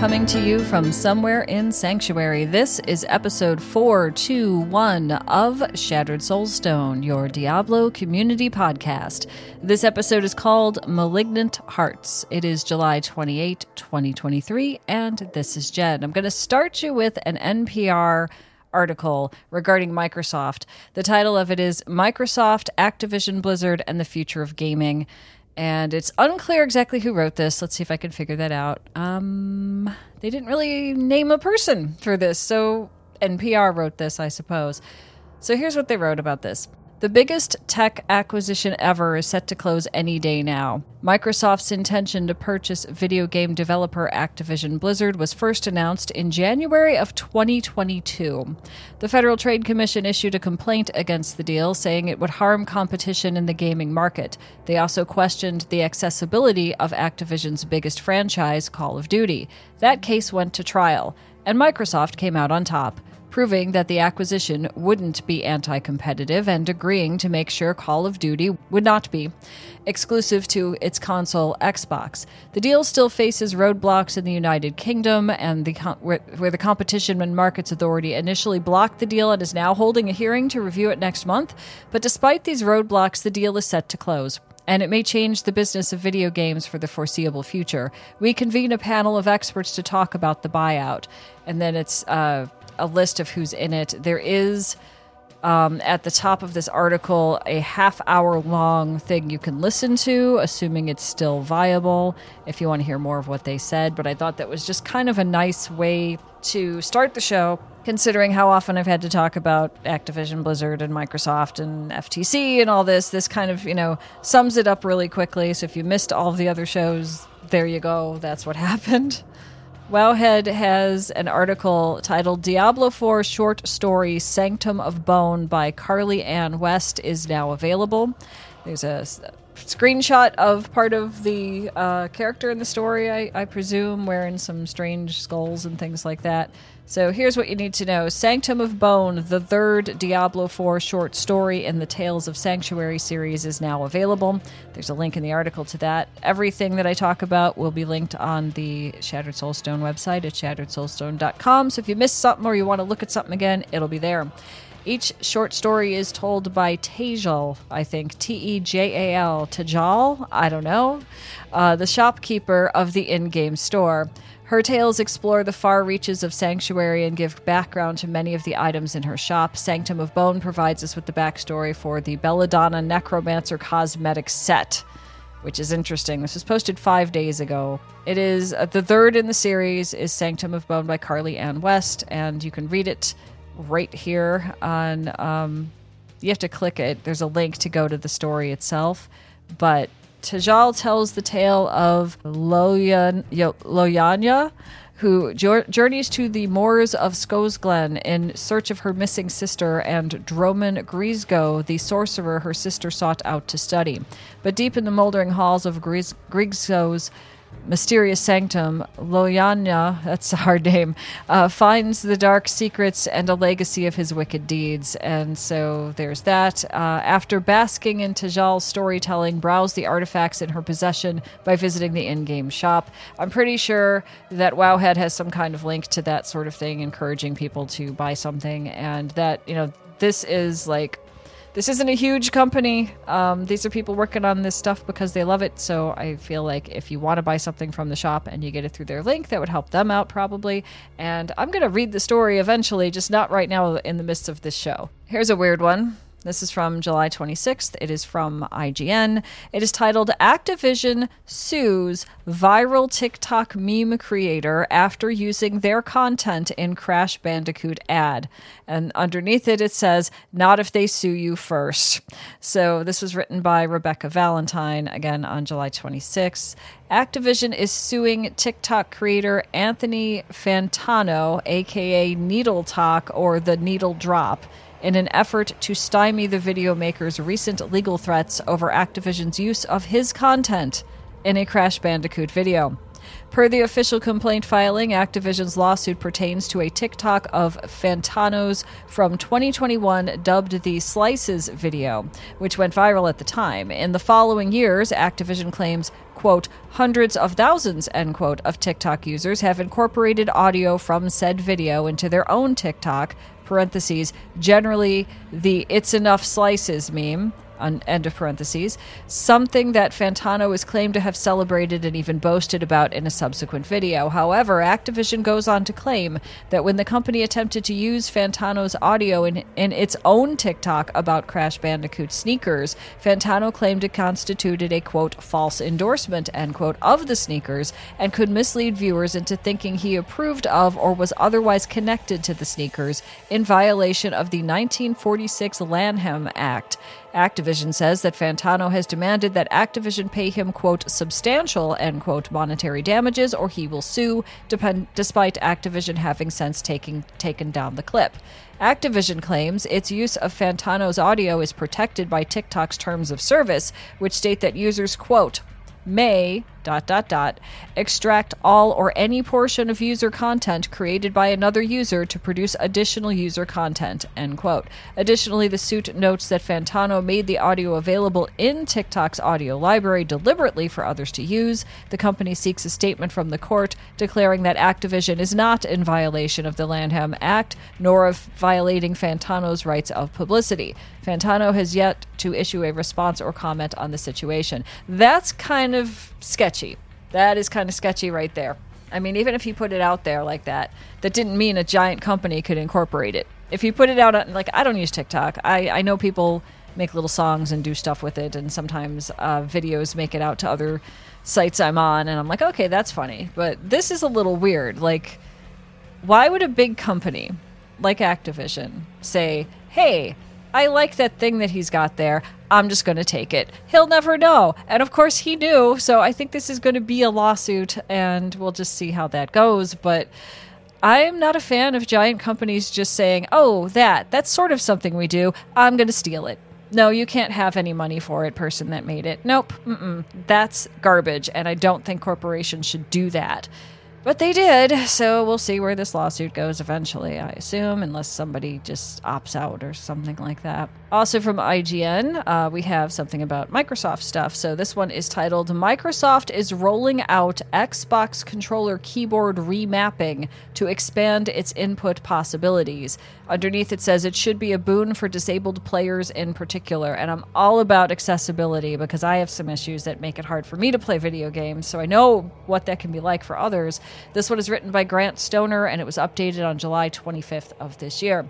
Coming to you from somewhere in Sanctuary, this is episode 421 of Shattered Soulstone, your Diablo community podcast. This episode is called Malignant Hearts. It is July 28, 2023, and this is Jen. I'm going to start you with an NPR article regarding Microsoft. The title of it is Microsoft, Activision Blizzard, and the Future of Gaming and it's unclear exactly who wrote this. Let's see if I can figure that out. Um, they didn't really name a person for this, so NPR wrote this, I suppose. So here's what they wrote about this. The biggest tech acquisition ever is set to close any day now. Microsoft's intention to purchase video game developer Activision Blizzard was first announced in January of 2022. The Federal Trade Commission issued a complaint against the deal, saying it would harm competition in the gaming market. They also questioned the accessibility of Activision's biggest franchise, Call of Duty. That case went to trial, and Microsoft came out on top proving that the acquisition wouldn't be anti competitive and agreeing to make sure Call of Duty would not be exclusive to its console Xbox. The deal still faces roadblocks in the United Kingdom, and the where, where the Competition and Markets Authority initially blocked the deal and is now holding a hearing to review it next month. But despite these roadblocks, the deal is set to close and it may change the business of video games for the foreseeable future. We convene a panel of experts to talk about the buyout, and then it's uh, a list of who's in it. There is um, at the top of this article a half hour long thing you can listen to, assuming it's still viable if you want to hear more of what they said. But I thought that was just kind of a nice way to start the show, considering how often I've had to talk about Activision, Blizzard, and Microsoft and FTC and all this. This kind of, you know, sums it up really quickly. So if you missed all the other shows, there you go. That's what happened. Wowhead has an article titled Diablo 4 short story Sanctum of Bone by Carly Anne West is now available. There's a screenshot of part of the uh, character in the story, I, I presume, wearing some strange skulls and things like that. So here's what you need to know Sanctum of Bone, the third Diablo 4 short story in the Tales of Sanctuary series, is now available. There's a link in the article to that. Everything that I talk about will be linked on the Shattered Soulstone website at shatteredsoulstone.com. So if you missed something or you want to look at something again, it'll be there. Each short story is told by Tejal, I think, T E J A L, Tejal, I don't know, uh, the shopkeeper of the in game store. Her tales explore the far reaches of Sanctuary and give background to many of the items in her shop. Sanctum of Bone provides us with the backstory for the Belladonna Necromancer cosmetic set, which is interesting. This was posted five days ago. It is uh, the third in the series is Sanctum of Bone by Carly Anne West, and you can read it right here on. Um, you have to click it. There's a link to go to the story itself, but Tejal tells the tale of Loyan, Loyanya, who journeys to the moors of Scosglen in search of her missing sister, and Droman Griezgo, the sorcerer her sister sought out to study. But deep in the moldering halls of Griezgo's mysterious sanctum, Loyanya, that's a hard name, uh, finds the dark secrets and a legacy of his wicked deeds. And so there's that. Uh, after basking in Tajal's storytelling, browse the artifacts in her possession by visiting the in game shop. I'm pretty sure that Wowhead has some kind of link to that sort of thing, encouraging people to buy something, and that, you know, this is like this isn't a huge company. Um, these are people working on this stuff because they love it. So I feel like if you want to buy something from the shop and you get it through their link, that would help them out probably. And I'm going to read the story eventually, just not right now in the midst of this show. Here's a weird one. This is from July 26th. It is from IGN. It is titled Activision Sues Viral TikTok Meme Creator After Using Their Content in Crash Bandicoot Ad. And underneath it, it says, Not if they sue you first. So this was written by Rebecca Valentine, again on July 26th. Activision is suing TikTok creator Anthony Fantano, aka Needle Talk or the Needle Drop in an effort to stymie the video maker's recent legal threats over Activision's use of his content in a Crash Bandicoot video. Per the official complaint filing, Activision's lawsuit pertains to a TikTok of Fantano's from 2021 dubbed the Slices video, which went viral at the time. In the following years, Activision claims, quote, hundreds of thousands, end quote, of TikTok users have incorporated audio from said video into their own TikTok, parentheses, generally the It's Enough Slices meme, end of parentheses, something that Fantano is claimed to have celebrated and even boasted about in a subsequent video. However, Activision goes on to claim that when the company attempted to use Fantano's audio in, in its own TikTok about Crash Bandicoot sneakers, Fantano claimed it constituted a quote false endorsement end quote of the sneakers and could mislead viewers into thinking he approved of or was otherwise connected to the sneakers in violation of the 1946 Lanham Act. Activision says that Fantano has demanded that Activision pay him, quote, substantial, end quote, monetary damages or he will sue, depend- despite Activision having since taking, taken down the clip. Activision claims its use of Fantano's audio is protected by TikTok's terms of service, which state that users, quote, may dot dot dot. Extract all or any portion of user content created by another user to produce additional user content end quote. Additionally the suit notes that fantano made the audio available in tiktok's audio library deliberately for others to use. The company seeks a statement from the court declaring that activision is not in violation of the lanham act nor of violating fantano's rights of publicity. Fantano has yet to issue a response or comment on the situation. That's kind of sketchy sketchy. That is kind of sketchy right there. I mean, even if you put it out there like that, that didn't mean a giant company could incorporate it. If you put it out on, like, I don't use TikTok. I, I know people make little songs and do stuff with it, and sometimes uh, videos make it out to other sites I'm on, and I'm like, okay, that's funny. But this is a little weird. Like, why would a big company like Activision say, hey, I like that thing that he's got there. I'm just going to take it. He'll never know. And of course, he knew. So I think this is going to be a lawsuit, and we'll just see how that goes. But I'm not a fan of giant companies just saying, oh, that, that's sort of something we do. I'm going to steal it. No, you can't have any money for it, person that made it. Nope. That's garbage. And I don't think corporations should do that. But they did, so we'll see where this lawsuit goes eventually, I assume, unless somebody just opts out or something like that. Also from IGN, uh, we have something about Microsoft stuff. So this one is titled Microsoft is rolling out Xbox controller keyboard remapping to expand its input possibilities. Underneath it says it should be a boon for disabled players in particular. And I'm all about accessibility because I have some issues that make it hard for me to play video games. So I know what that can be like for others. This one is written by Grant Stoner and it was updated on July 25th of this year.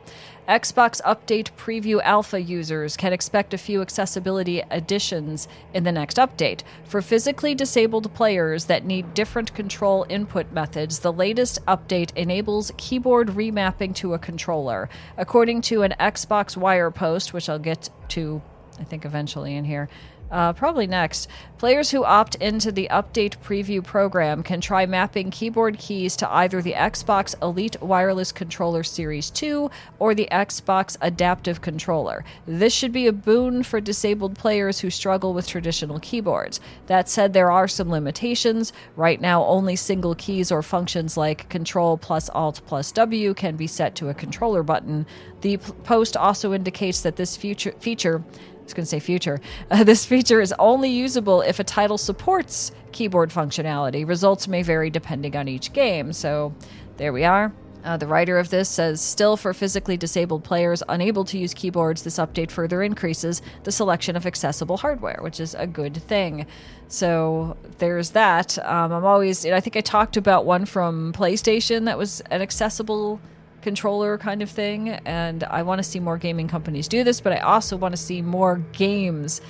Xbox Update Preview Alpha users can expect a few accessibility additions in the next update. For physically disabled players that need different control input methods, the latest update enables keyboard remapping to a controller. According to an Xbox Wire post, which I'll get to, I think, eventually in here, uh, probably next. Players who opt into the update preview program can try mapping keyboard keys to either the Xbox Elite Wireless Controller Series 2 or the Xbox Adaptive Controller. This should be a boon for disabled players who struggle with traditional keyboards. That said, there are some limitations. Right now, only single keys or functions like Control plus Alt plus W can be set to a controller button. The post also indicates that this future feature was going to say future. Uh, this feature is only usable if a title supports keyboard functionality. Results may vary depending on each game. So there we are. Uh, the writer of this says, still for physically disabled players unable to use keyboards, this update further increases the selection of accessible hardware, which is a good thing. So there's that. Um, I'm always, I think I talked about one from PlayStation that was an accessible controller kind of thing. And I want to see more gaming companies do this, but I also want to see more games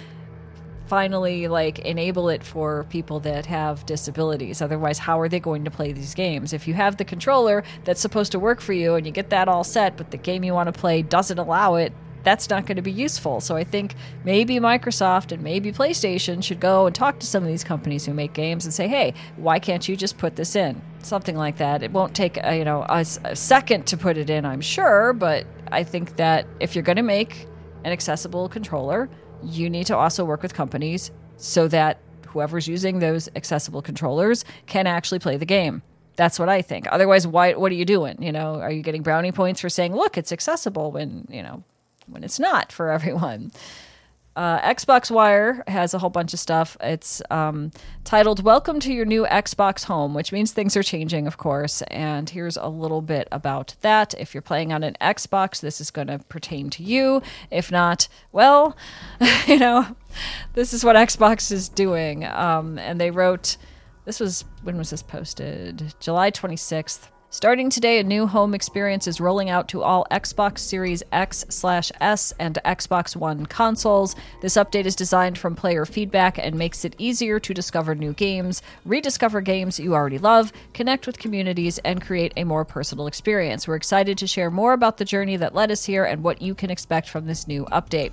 finally like enable it for people that have disabilities otherwise how are they going to play these games if you have the controller that's supposed to work for you and you get that all set but the game you want to play doesn't allow it that's not going to be useful. So I think maybe Microsoft and maybe PlayStation should go and talk to some of these companies who make games and say, "Hey, why can't you just put this in?" Something like that. It won't take a, you know a, a second to put it in, I'm sure, but I think that if you're going to make an accessible controller, you need to also work with companies so that whoever's using those accessible controllers can actually play the game. That's what I think. Otherwise, why? What are you doing? You know, are you getting brownie points for saying, "Look, it's accessible," when you know when it's not for everyone? Uh, Xbox Wire has a whole bunch of stuff. It's um, titled Welcome to Your New Xbox Home, which means things are changing, of course. And here's a little bit about that. If you're playing on an Xbox, this is going to pertain to you. If not, well, you know, this is what Xbox is doing. Um, and they wrote, this was, when was this posted? July 26th. Starting today, a new home experience is rolling out to all Xbox Series X slash S and Xbox One consoles. This update is designed from player feedback and makes it easier to discover new games, rediscover games you already love, connect with communities, and create a more personal experience. We're excited to share more about the journey that led us here and what you can expect from this new update.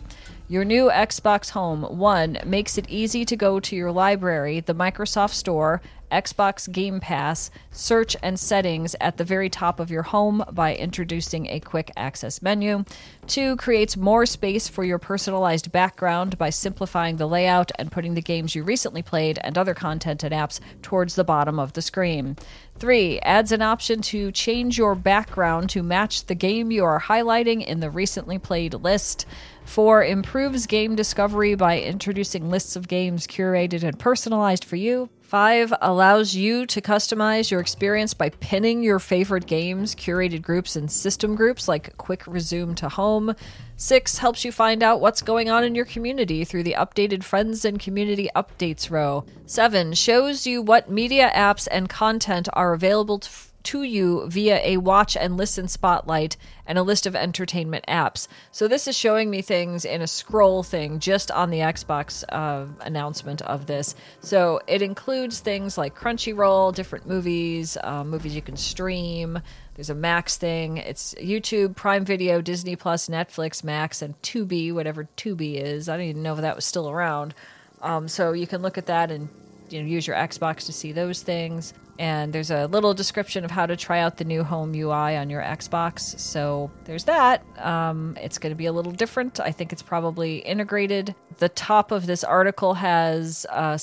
Your new Xbox Home One makes it easy to go to your library, the Microsoft Store, Xbox Game Pass, search and settings at the very top of your home by introducing a quick access menu. Two, creates more space for your personalized background by simplifying the layout and putting the games you recently played and other content and apps towards the bottom of the screen. Three, adds an option to change your background to match the game you are highlighting in the recently played list. Four, improves game discovery by introducing lists of games curated and personalized for you. Five, allows you to customize your experience by pinning your favorite games, curated groups, and system groups like Quick Resume to Home. Six, helps you find out what's going on in your community through the updated Friends and Community Updates row. Seven, shows you what media apps and content are available to to you via a watch and listen spotlight and a list of entertainment apps. So this is showing me things in a scroll thing just on the Xbox uh, announcement of this. So it includes things like Crunchyroll, different movies, uh, movies you can stream. There's a Max thing. It's YouTube, Prime Video, Disney Plus, Netflix, Max, and Tubi, whatever Tubi is. I don't even know if that was still around. Um, so you can look at that and you know use your Xbox to see those things and there's a little description of how to try out the new home UI on your Xbox. So there's that. Um, it's going to be a little different. I think it's probably integrated. The top of this article has a,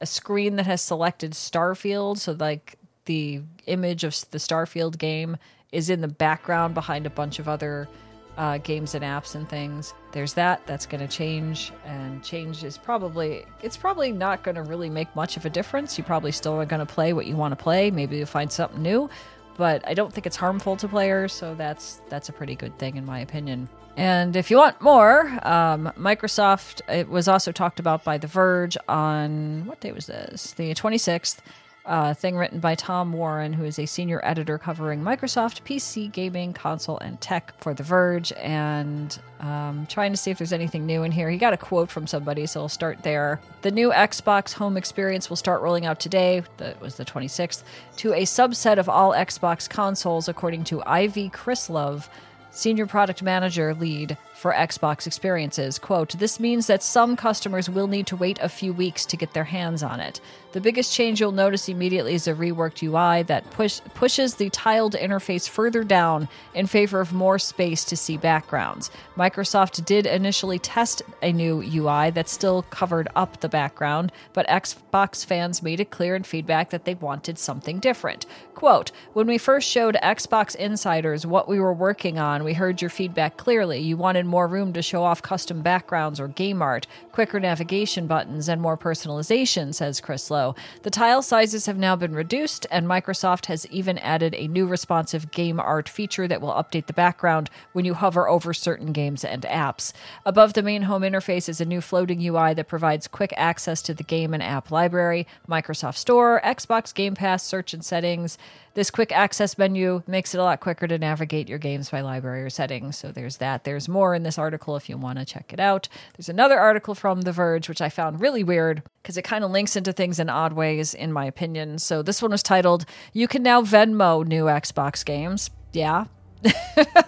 a screen that has selected Starfield. So, like, the image of the Starfield game is in the background behind a bunch of other uh, games and apps and things. There's that. That's going to change, and change is probably it's probably not going to really make much of a difference. You probably still are going to play what you want to play. Maybe you'll find something new, but I don't think it's harmful to players. So that's that's a pretty good thing in my opinion. And if you want more, um, Microsoft, it was also talked about by The Verge on what day was this? The 26th uh, thing written by Tom Warren, who is a senior editor covering Microsoft, PC, gaming, console, and tech for The Verge, and um, trying to see if there's anything new in here. He got a quote from somebody, so I'll start there. The new Xbox home experience will start rolling out today, that was the 26th, to a subset of all Xbox consoles, according to Ivy Krislov, senior product manager lead for Xbox experiences. Quote, This means that some customers will need to wait a few weeks to get their hands on it. The biggest change you'll notice immediately is a reworked UI that push, pushes the tiled interface further down in favor of more space to see backgrounds. Microsoft did initially test a new UI that still covered up the background, but Xbox fans made it clear in feedback that they wanted something different. Quote, When we first showed Xbox insiders what we were working on, we heard your feedback clearly. You wanted more room to show off custom backgrounds or game art, quicker navigation buttons, and more personalization, says Krislov. The tile sizes have now been reduced, and Microsoft has even added a new responsive game art feature that will update the background when you hover over certain games and apps. Above the main home interface is a new floating UI that provides quick access to the game and app library, Microsoft Store, Xbox Game Pass, search and settings. This quick access menu makes it a lot quicker to navigate your games by library or settings. So there's that. There's more in this article if you want to check it out. There's another article from The Verge, which I found really weird because it kind of links into things in odd ways, in my opinion. So this one was titled, You Can Now Venmo New Xbox Games. Yeah,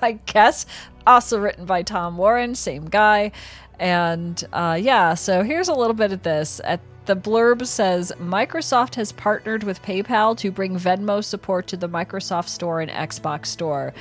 I guess. Also written by Tom Warren, same guy. And uh, yeah, so here's a little bit of this. At the blurb says Microsoft has partnered with PayPal to bring Venmo support to the Microsoft Store and Xbox Store.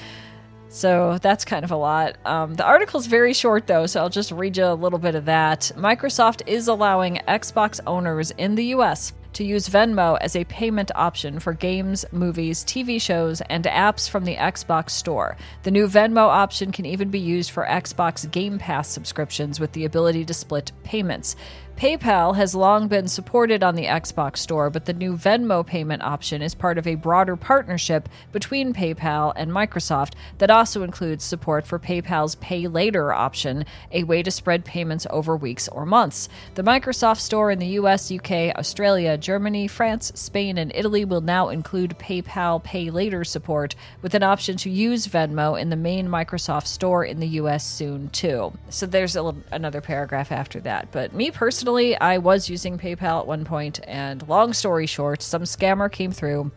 So that's kind of a lot. Um, the article's very short, though, so I'll just read you a little bit of that. Microsoft is allowing Xbox owners in the US to use Venmo as a payment option for games, movies, TV shows, and apps from the Xbox Store. The new Venmo option can even be used for Xbox Game Pass subscriptions with the ability to split payments. PayPal has long been supported on the Xbox Store, but the new Venmo payment option is part of a broader partnership between PayPal and Microsoft that also includes support for PayPal's Pay Later option, a way to spread payments over weeks or months. The Microsoft Store in the US, UK, Australia, Germany, France, Spain, and Italy will now include PayPal Pay Later support, with an option to use Venmo in the main Microsoft Store in the US soon, too. So there's little, another paragraph after that. But me personally, I was using PayPal at one point, and long story short, some scammer came through,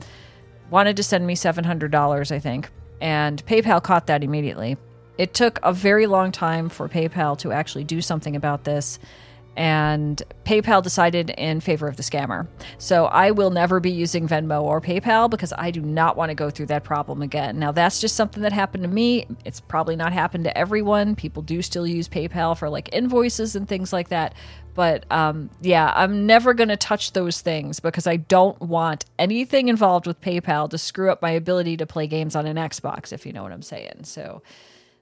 wanted to send me $700, I think, and PayPal caught that immediately. It took a very long time for PayPal to actually do something about this and PayPal decided in favor of the scammer. So I will never be using Venmo or PayPal because I do not want to go through that problem again. Now, that's just something that happened to me. It's probably not happened to everyone. People do still use PayPal for like invoices and things like that. But um, yeah, I'm never going to touch those things because I don't want anything involved with PayPal to screw up my ability to play games on an Xbox, if you know what I'm saying. So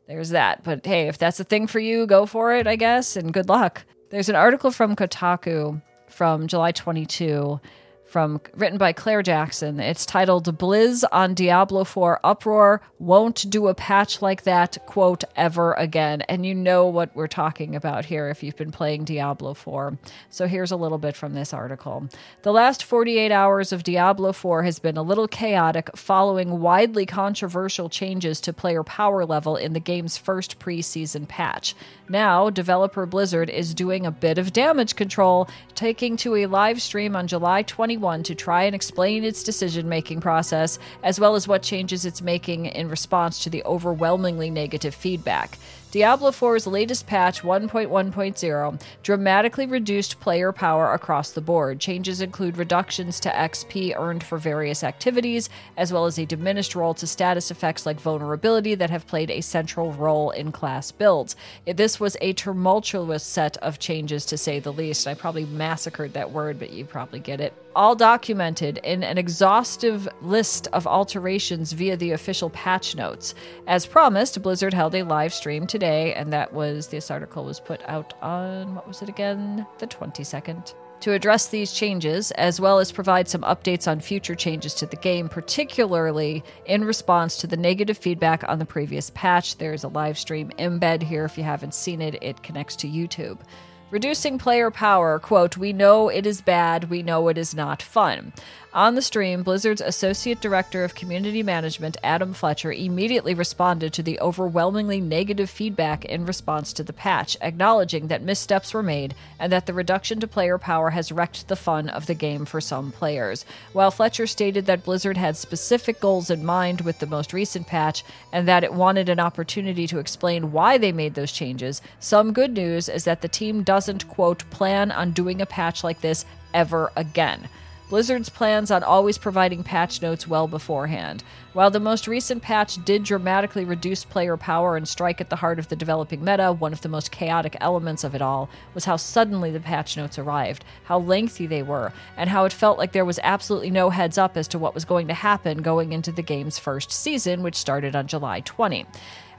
there's that. But hey, if that's a thing for you, go for it, I guess, and good luck. There's an article from Kotaku from July 22 from written by Claire Jackson. It's titled Blizz on Diablo 4 uproar won't do a patch like that quote ever again. And you know what we're talking about here if you've been playing Diablo 4. So here's a little bit from this article. The last 48 hours of Diablo 4 has been a little chaotic following widely controversial changes to player power level in the game's first preseason patch. Now, developer Blizzard is doing a bit of damage control, taking to a live stream on July 21 to try and explain its decision making process, as well as what changes it's making in response to the overwhelmingly negative feedback. Diablo 4's latest patch 1.1.0 dramatically reduced player power across the board. Changes include reductions to XP earned for various activities, as well as a diminished role to status effects like vulnerability that have played a central role in class builds. This was a tumultuous set of changes, to say the least. I probably massacred that word, but you probably get it all documented in an exhaustive list of alterations via the official patch notes. As promised, Blizzard held a live stream today, and that was this article was put out on what was it again? The 22nd. To address these changes, as well as provide some updates on future changes to the game, particularly in response to the negative feedback on the previous patch. There's a live stream embed here if you haven't seen it, it connects to YouTube. Reducing player power, quote, we know it is bad, we know it is not fun. On the stream, Blizzard's Associate Director of Community Management, Adam Fletcher, immediately responded to the overwhelmingly negative feedback in response to the patch, acknowledging that missteps were made and that the reduction to player power has wrecked the fun of the game for some players. While Fletcher stated that Blizzard had specific goals in mind with the most recent patch and that it wanted an opportunity to explain why they made those changes, some good news is that the team doesn't, quote, plan on doing a patch like this ever again. Blizzard's plans on always providing patch notes well beforehand. While the most recent patch did dramatically reduce player power and strike at the heart of the developing meta, one of the most chaotic elements of it all was how suddenly the patch notes arrived, how lengthy they were, and how it felt like there was absolutely no heads up as to what was going to happen going into the game's first season, which started on July 20.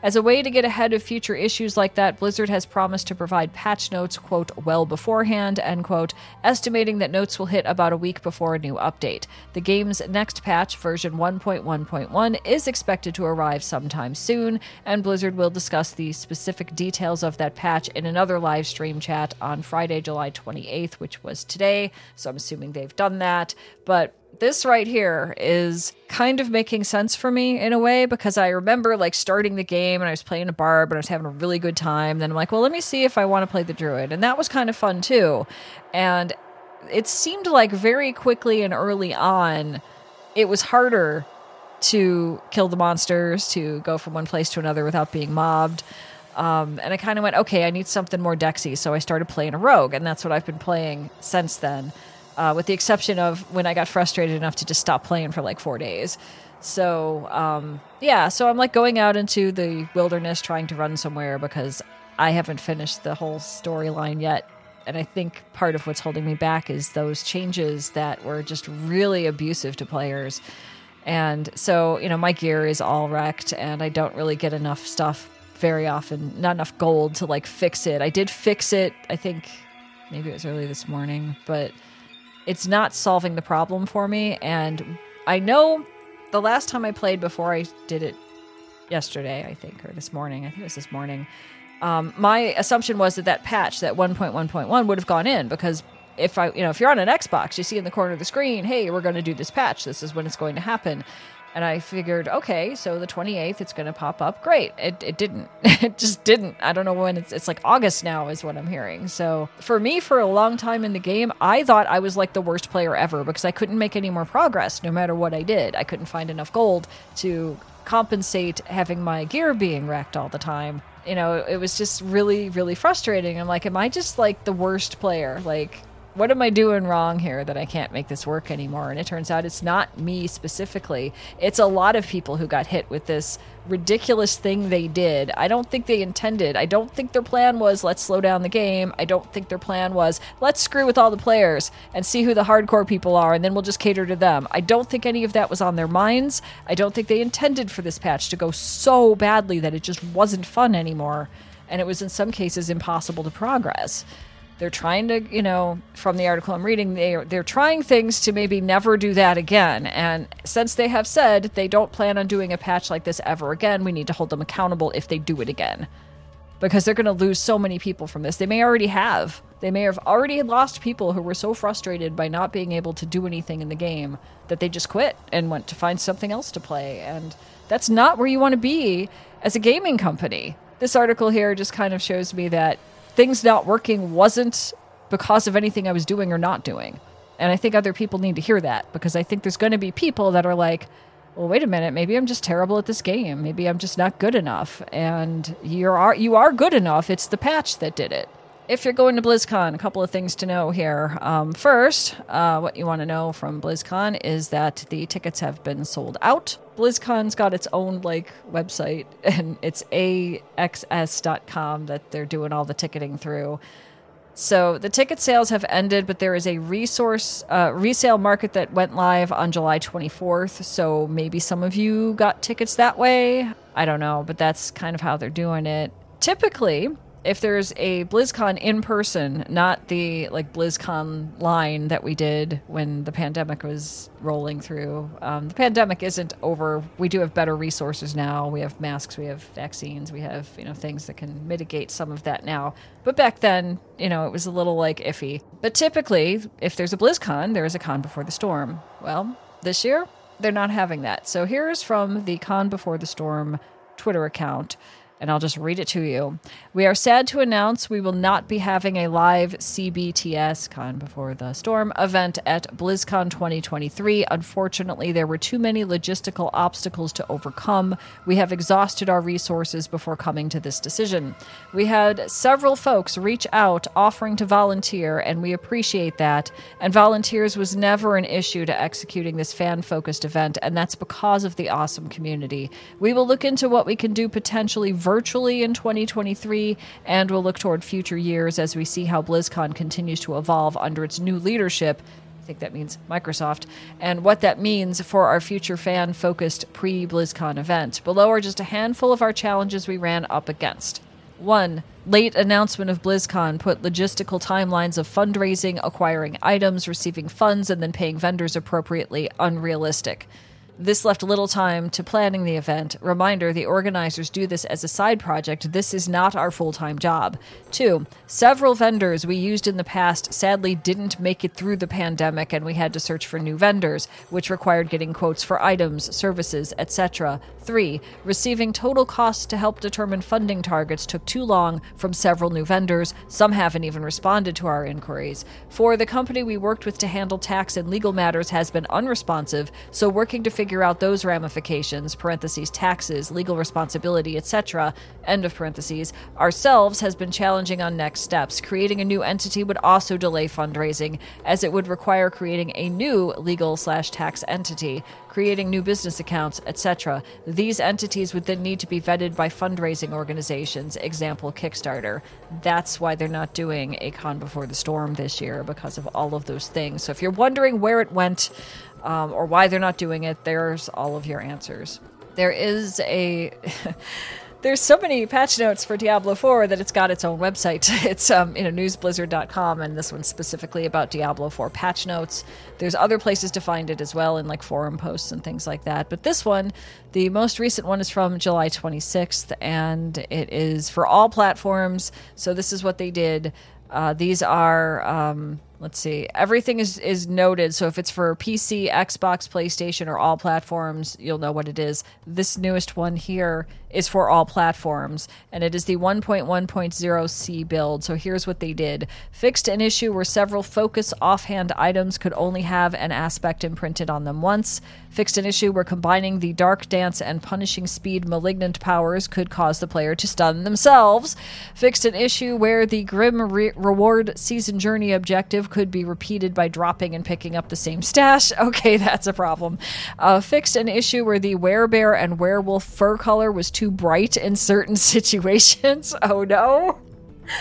As a way to get ahead of future issues like that, Blizzard has promised to provide patch notes, quote, well beforehand, end quote, estimating that notes will hit about a week before a new update. The game's next patch, version 1.1.1, is expected to arrive sometime soon, and Blizzard will discuss the specific details of that patch in another live stream chat on Friday, July 28th, which was today. So I'm assuming they've done that. But this right here is kind of making sense for me in a way because I remember like starting the game and I was playing a barb and I was having a really good time. Then I'm like, well, let me see if I want to play the druid. And that was kind of fun too. And it seemed like very quickly and early on, it was harder to kill the monsters, to go from one place to another without being mobbed. Um, and I kind of went, okay, I need something more dexy. So I started playing a rogue, and that's what I've been playing since then uh, with the exception of when I got frustrated enough to just stop playing for like four days. So, um, yeah, so I'm like going out into the wilderness trying to run somewhere because I haven't finished the whole storyline yet. And I think part of what's holding me back is those changes that were just really abusive to players. And so, you know, my gear is all wrecked and I don't really get enough stuff very often, not enough gold to like fix it. I did fix it, I think maybe it was early this morning, but it's not solving the problem for me. And I know the last time I played before I did it yesterday, I think, or this morning, I think it was this morning. Um, my assumption was that that patch, that 1.1.1, would have gone in because if I, you know, if you're on an Xbox, you see in the corner of the screen, hey, we're going to do this patch. This is when it's going to happen. And I figured, okay, so the 28th, it's going to pop up. Great. It, it didn't. it just didn't. I don't know when it's, it's like August now, is what I'm hearing. So for me, for a long time in the game, I thought I was like the worst player ever because I couldn't make any more progress no matter what I did. I couldn't find enough gold to compensate having my gear being wrecked all the time. You know, it was just really, really frustrating. I'm like, am I just like the worst player? Like, what am I doing wrong here that I can't make this work anymore? And it turns out it's not me specifically. It's a lot of people who got hit with this ridiculous thing they did. I don't think they intended. I don't think their plan was let's slow down the game. I don't think their plan was let's screw with all the players and see who the hardcore people are and then we'll just cater to them. I don't think any of that was on their minds. I don't think they intended for this patch to go so badly that it just wasn't fun anymore. And it was in some cases impossible to progress they're trying to you know from the article i'm reading they they're trying things to maybe never do that again. And since they have said they don't plan on doing a patch like this ever again we need to hold them accountable if they do it again. Because they're going to lose so many people from this. They may already have. They may have already lost people who were so frustrated by not being able to do anything in the game that they just quit and went to find something else to play. And that's not where you want to be as a gaming company. This article here just kind of shows me that things not working wasn't because of anything I was doing or not doing. And I think other people need to hear that because I think there's going to be people that are like, well, wait a minute, maybe I'm just terrible at this game. Maybe I'm just not good enough. And you are you are good enough. It's the patch that did it if you're going to BlizzCon, a couple of things to know here. Um, first, uh, what you want to know from BlizzCon is that the tickets have been sold out. BlizzCon's got its own like website, and it's axs.com that they're doing all the ticketing through. So the ticket sales have ended, but there is a resource uh, resale market that went live on July 24th. So maybe some of you got tickets that way. I don't know, but that's kind of how they're doing it. Typically, if there's a BlizzCon in person, not the like BlizzConline that we did when the pandemic was rolling through. Um, the pandemic isn't over. We do have better resources now. We have masks, we have vaccines, we have you know things that can mitigate some of that now. But back then, you know, it was a little like iffy. But typically, if there's a BlizzCon, there is a con before the storm. Well, this year they're not having that. So here's from the Con Before the Storm Twitter account and I'll just read it to you. We are sad to announce we will not be having a live CBTS Con Before the Storm event at BlizzCon 2023. Unfortunately, there were too many logistical obstacles to overcome. We have exhausted our resources before coming to this decision. We had several folks reach out offering to volunteer, and we appreciate that. And volunteers was never an issue to executing this fan focused event, and that's because of the awesome community. We will look into what we can do potentially virtually virtually in 2023, and we'll look toward future years as we see how BlizzCon continues to evolve under its new leadership I think that means Microsoft, and what that means for our future fan focused pre BlizzCon event. Below are just a handful of our challenges we ran up against. 1. Late announcement of BlizzCon put logistical timelines of fundraising, acquiring items, receiving funds, and then paying vendors appropriately unrealistic. This left little time to planning the event. Reminder the organizers do this as a side project. This is not our full time job. Two, several vendors we used in the past sadly didn't make it through the pandemic, and we had to search for new vendors, which required getting quotes for items, services, etc. Three, receiving total costs to help determine funding targets took too long from several new vendors. Some haven't even responded to our inquiries. Four, the company we worked with to handle tax and legal matters has been unresponsive, so working to figure out those ramifications, parentheses, taxes, legal responsibility, etc., end of parentheses, ourselves has been challenging on next steps. Creating a new entity would also delay fundraising, as it would require creating a new legal slash tax entity creating new business accounts, etc. These entities would then need to be vetted by fundraising organizations, example Kickstarter. That's why they're not doing a con before the storm this year because of all of those things. So if you're wondering where it went um, or why they're not doing it, there's all of your answers. There is a there's so many patch notes for Diablo 4 that it's got its own website. It's um, you know newsblizzard.com, and this one's specifically about Diablo 4 patch notes. There's other places to find it as well in like forum posts and things like that. But this one, the most recent one, is from July 26th, and it is for all platforms. So this is what they did. Uh, these are. Um, let's see everything is is noted. So if it's for pc xbox playstation or all platforms you'll know what it is. This newest one here is for all platforms and it is the 1.1.0c build. So here's what they did. Fixed an issue where several focus offhand items could only have an aspect imprinted on them once. Fixed an issue where combining the dark dance and punishing speed malignant powers could cause the player to stun themselves. Fixed an issue where the grim re- reward season journey objective could be repeated by dropping and picking up the same stash. Okay, that's a problem. Uh, fixed an issue where the werebear and werewolf fur color was too bright in certain situations. Oh no.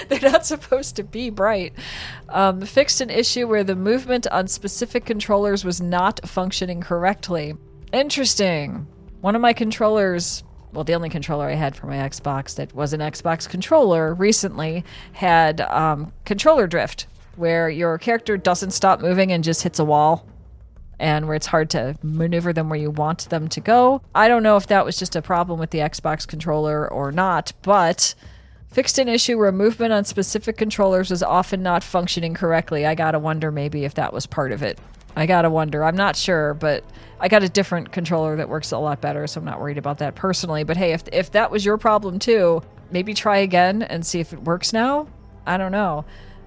They're not supposed to be bright. Um, fixed an issue where the movement on specific controllers was not functioning correctly. Interesting. One of my controllers well, the only controller I had for my Xbox that was an Xbox controller recently had um, controller drift, where your character doesn't stop moving and just hits a wall and where it's hard to maneuver them where you want them to go. I don't know if that was just a problem with the Xbox controller or not, but fixed an issue where movement on specific controllers was often not functioning correctly. I gotta wonder maybe if that was part of it. I gotta wonder. I'm not sure, but I got a different controller that works a lot better, so I'm not worried about that personally. But hey, if if that was your problem too, maybe try again and see if it works now. I don't know.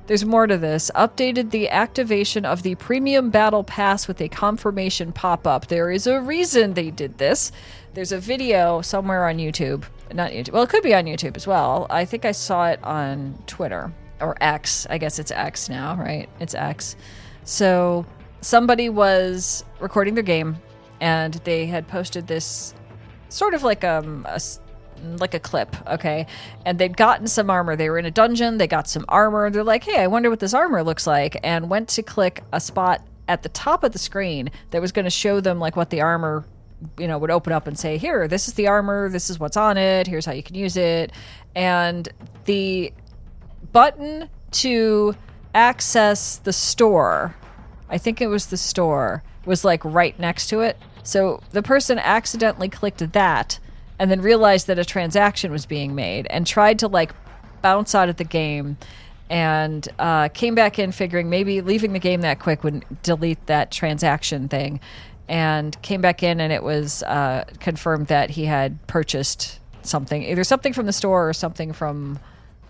There's more to this. Updated the activation of the premium battle pass with a confirmation pop up. There is a reason they did this. There's a video somewhere on YouTube. Not YouTube. Well, it could be on YouTube as well. I think I saw it on Twitter or X. I guess it's X now, right? It's X. So somebody was recording their game and they had posted this sort of like um, a like a clip, okay? And they'd gotten some armor. They were in a dungeon, they got some armor. They're like, hey, I wonder what this armor looks like. And went to click a spot at the top of the screen that was going to show them like what the armor you know would open up and say here this is the armor this is what's on it here's how you can use it and the button to access the store i think it was the store was like right next to it so the person accidentally clicked that and then realized that a transaction was being made and tried to like bounce out of the game and uh, came back in figuring maybe leaving the game that quick would delete that transaction thing and came back in and it was uh, confirmed that he had purchased something either something from the store or something from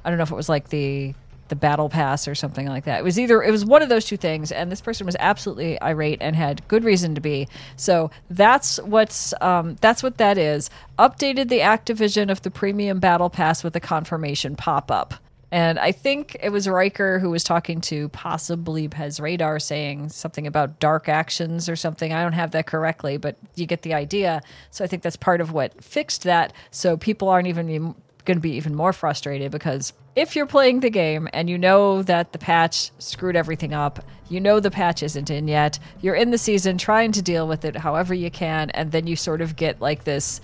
i don't know if it was like the the battle pass or something like that. It was either it was one of those two things, and this person was absolutely irate and had good reason to be. So that's what's um, that's what that is. Updated the Activision of the premium battle pass with a confirmation pop up. And I think it was Riker who was talking to possibly PezRadar saying something about dark actions or something. I don't have that correctly, but you get the idea. So I think that's part of what fixed that. So people aren't even going to be even more frustrated because if you're playing the game and you know that the patch screwed everything up, you know the patch isn't in yet, you're in the season trying to deal with it however you can, and then you sort of get like this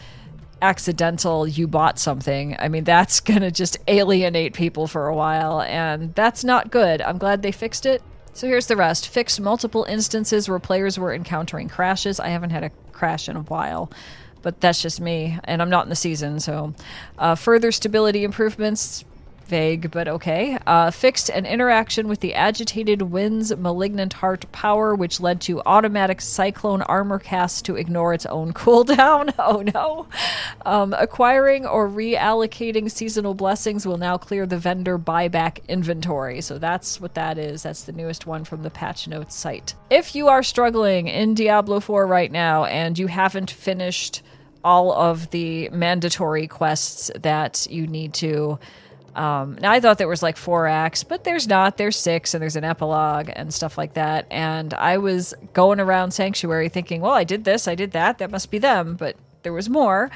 accidental you bought something. I mean, that's going to just alienate people for a while, and that's not good. I'm glad they fixed it. So here's the rest. Fixed multiple instances where players were encountering crashes. I haven't had a crash in a while, but that's just me, and I'm not in the season, so. Uh, further stability improvements vague, but okay. Uh, fixed an interaction with the agitated wind's malignant heart power, which led to automatic cyclone armor cast to ignore its own cooldown. oh no. Um, acquiring or reallocating seasonal blessings will now clear the vendor buyback inventory. So that's what that is. That's the newest one from the patch notes site. If you are struggling in Diablo 4 right now and you haven't finished all of the mandatory quests that you need to um, I thought there was like four acts, but there's not. There's six, and there's an epilogue and stuff like that. And I was going around Sanctuary thinking, well, I did this, I did that. That must be them, but there was more.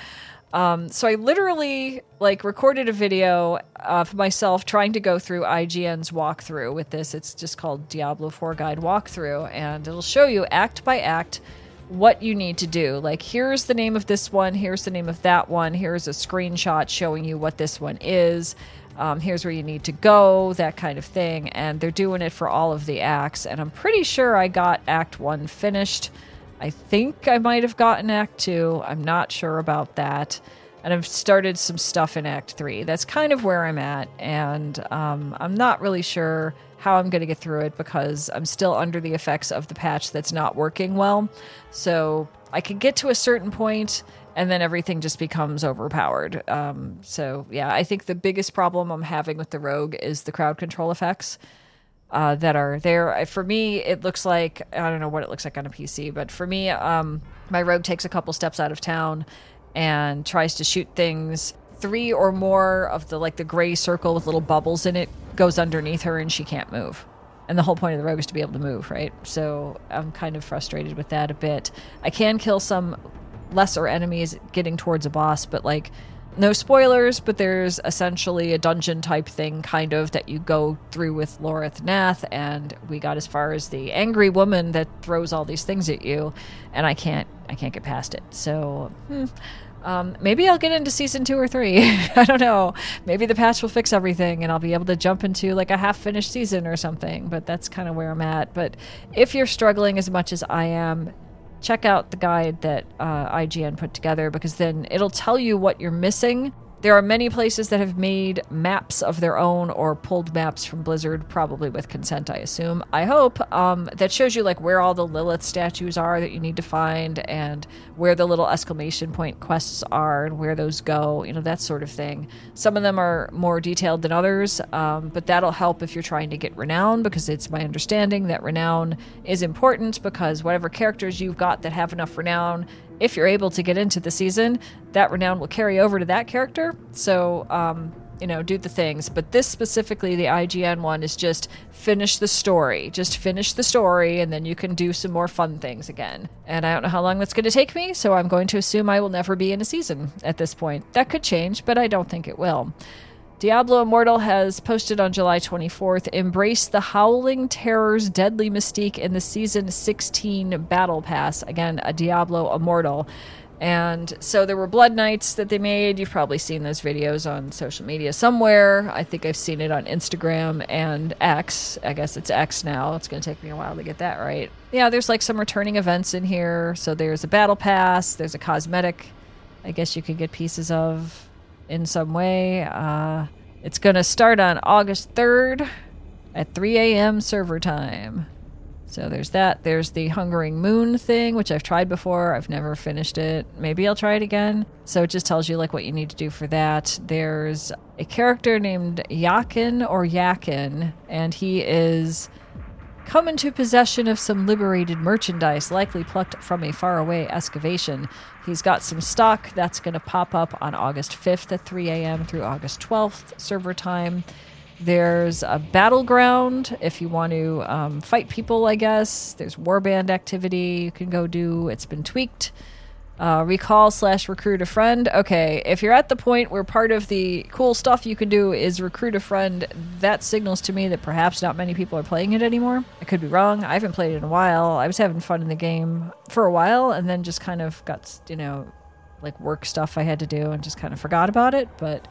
Um, so I literally like recorded a video of myself trying to go through IGN's walkthrough with this. It's just called Diablo 4 Guide Walkthrough, and it'll show you act by act what you need to do. Like, here's the name of this one, here's the name of that one, here's a screenshot showing you what this one is um, here's where you need to go, that kind of thing. And they're doing it for all of the acts. And I'm pretty sure I got Act 1 finished. I think I might have gotten Act 2. I'm not sure about that. And I've started some stuff in Act 3. That's kind of where I'm at. And um, I'm not really sure how I'm going to get through it because I'm still under the effects of the patch that's not working well. So I can get to a certain point and then everything just becomes overpowered. Um, so yeah, I think the biggest problem I'm having with the rogue is the crowd control effects uh, that are there. For me, it looks like I don't know what it looks like on a PC, but for me, um, my rogue takes a couple steps out of town and tries to shoot things. Three or more of the like the gray circle with little bubbles in it goes underneath her, and she can't move. And the whole point of the rogue is to be able to move, right? So I'm kind of frustrated with that a bit. I can kill some lesser enemies getting towards a boss, but like no spoilers, but there's essentially a dungeon type thing kind of that you go through with Lorath Nahr, and we got as far as the angry woman that throws all these things at you, and I can't I can't get past it. So hmm, um, maybe I'll get into season two or three. I don't know. Maybe the patch will fix everything and I'll be able to jump into like a half finished season or something. But that's kind of where I'm at. But if you're struggling as much as I am, check out the guide that uh, IGN put together because then it'll tell you what you're missing there are many places that have made maps of their own or pulled maps from Blizzard, probably with consent, I assume. I hope. Um, that shows you like where all the Lilith statues are that you need to find and where the little exclamation point quests are and where those go, you know, that sort of thing. Some of them are more detailed than others, um, but that'll help if you're trying to get renown because it's my understanding that renown is important because whatever characters you've got that have enough renown if you're able to get into the season, that renown will carry over to that character. So, um, you know, do the things. But this specifically, the IGN one, is just finish the story. Just finish the story, and then you can do some more fun things again. And I don't know how long that's going to take me, so I'm going to assume I will never be in a season at this point. That could change, but I don't think it will. Diablo Immortal has posted on July 24th Embrace the Howling Terror's deadly mystique in the Season 16 Battle Pass. Again, a Diablo Immortal. And so there were Blood Knights that they made. You've probably seen those videos on social media somewhere. I think I've seen it on Instagram and X. I guess it's X now. It's going to take me a while to get that right. Yeah, there's like some returning events in here. So there's a battle pass, there's a cosmetic, I guess you could get pieces of in some way. Uh, it's going to start on August 3rd at 3 a.m. server time. So there's that. There's the Hungering Moon thing, which I've tried before. I've never finished it. Maybe I'll try it again. So it just tells you like what you need to do for that. There's a character named Yakin or Yakin, and he is come into possession of some liberated merchandise, likely plucked from a faraway excavation. He's got some stock that's going to pop up on August 5th at 3 a.m. through August 12th server time. There's a battleground if you want to um, fight people, I guess. There's warband activity you can go do. It's been tweaked. Uh, recall slash recruit a friend. Okay, if you're at the point where part of the cool stuff you can do is recruit a friend, that signals to me that perhaps not many people are playing it anymore. I could be wrong. I haven't played it in a while. I was having fun in the game for a while and then just kind of got, you know, like work stuff I had to do and just kind of forgot about it. But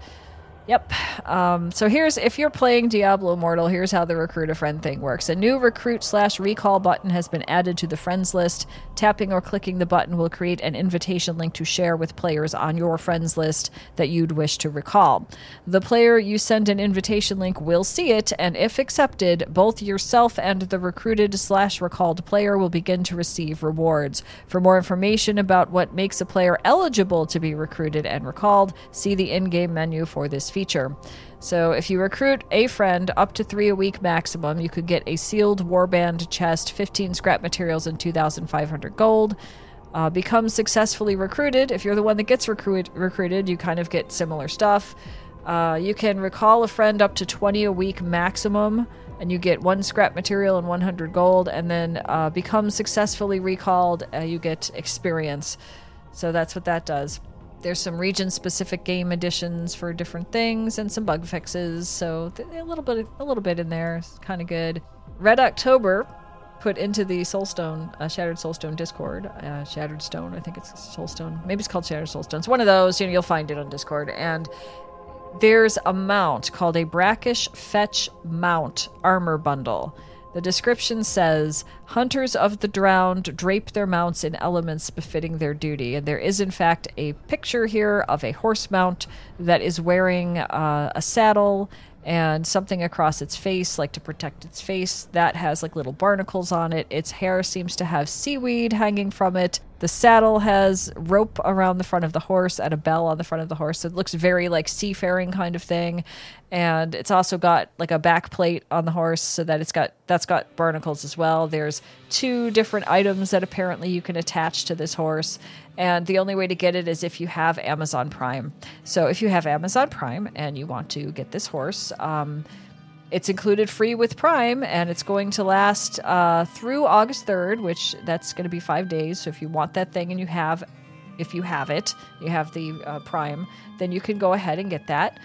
Yep. Um, so here's if you're playing Diablo Immortal, here's how the recruit a friend thing works. A new recruit slash recall button has been added to the friends list. Tapping or clicking the button will create an invitation link to share with players on your friends list that you'd wish to recall. The player you send an invitation link will see it, and if accepted, both yourself and the recruited slash recalled player will begin to receive rewards. For more information about what makes a player eligible to be recruited and recalled, see the in-game menu for this feature. So, if you recruit a friend up to three a week maximum, you could get a sealed warband chest, 15 scrap materials, and 2,500 gold. Uh, become successfully recruited. If you're the one that gets recruit- recruited, you kind of get similar stuff. Uh, you can recall a friend up to 20 a week maximum, and you get one scrap material and 100 gold. And then uh, become successfully recalled, you get experience. So that's what that does. There's some region specific game additions for different things and some bug fixes. So a little bit, a little bit in there, It's kind of good. Red October put into the Soulstone, uh, Shattered Soulstone Discord. Uh, Shattered Stone, I think it's Soulstone. Maybe it's called Shattered Soulstone. It's one of those. You know, you'll find it on Discord. And there's a mount called a Brackish Fetch Mount Armor Bundle. The description says Hunters of the drowned drape their mounts in elements befitting their duty. And there is, in fact, a picture here of a horse mount that is wearing uh, a saddle and something across its face, like to protect its face. That has like little barnacles on it. Its hair seems to have seaweed hanging from it. The saddle has rope around the front of the horse and a bell on the front of the horse. So it looks very like seafaring kind of thing. And it's also got like a back plate on the horse so that it's got that's got barnacles as well. There's two different items that apparently you can attach to this horse. And the only way to get it is if you have Amazon Prime. So if you have Amazon Prime and you want to get this horse, um, it's included free with Prime, and it's going to last uh, through August third, which that's going to be five days. So if you want that thing and you have, if you have it, you have the uh, Prime, then you can go ahead and get that.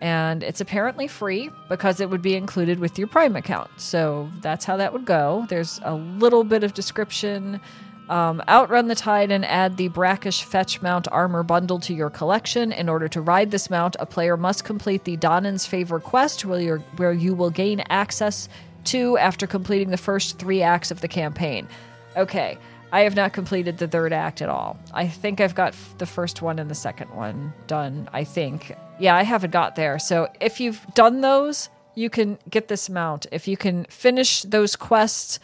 And it's apparently free because it would be included with your Prime account. So that's how that would go. There's a little bit of description um, outrun the tide and add the brackish fetch mount armor bundle to your collection. In order to ride this mount, a player must complete the Donan's Favor quest, where, where you will gain access to after completing the first three acts of the campaign. Okay, I have not completed the third act at all. I think I've got f- the first one and the second one done. I think. Yeah, I haven't got there. So if you've done those, you can get this mount. If you can finish those quests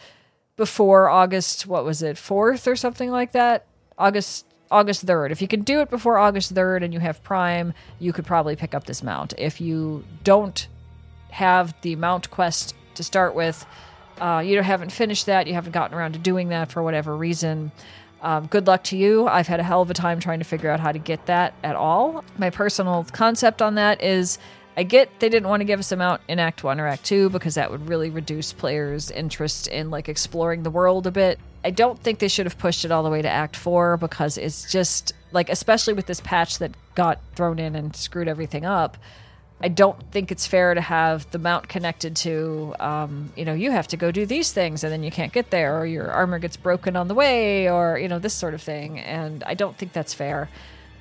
before August, what was it, 4th or something like that? August August 3rd. If you can do it before August 3rd and you have Prime, you could probably pick up this mount. If you don't have the mount quest to start with, uh, you haven't finished that, you haven't gotten around to doing that for whatever reason. Um, good luck to you. I've had a hell of a time trying to figure out how to get that at all. My personal concept on that is I get they didn't want to give us them out in Act 1 or Act 2 because that would really reduce players' interest in like exploring the world a bit. I don't think they should have pushed it all the way to Act 4 because it's just like especially with this patch that got thrown in and screwed everything up. I don't think it's fair to have the mount connected to, um, you know, you have to go do these things and then you can't get there, or your armor gets broken on the way, or, you know, this sort of thing. And I don't think that's fair.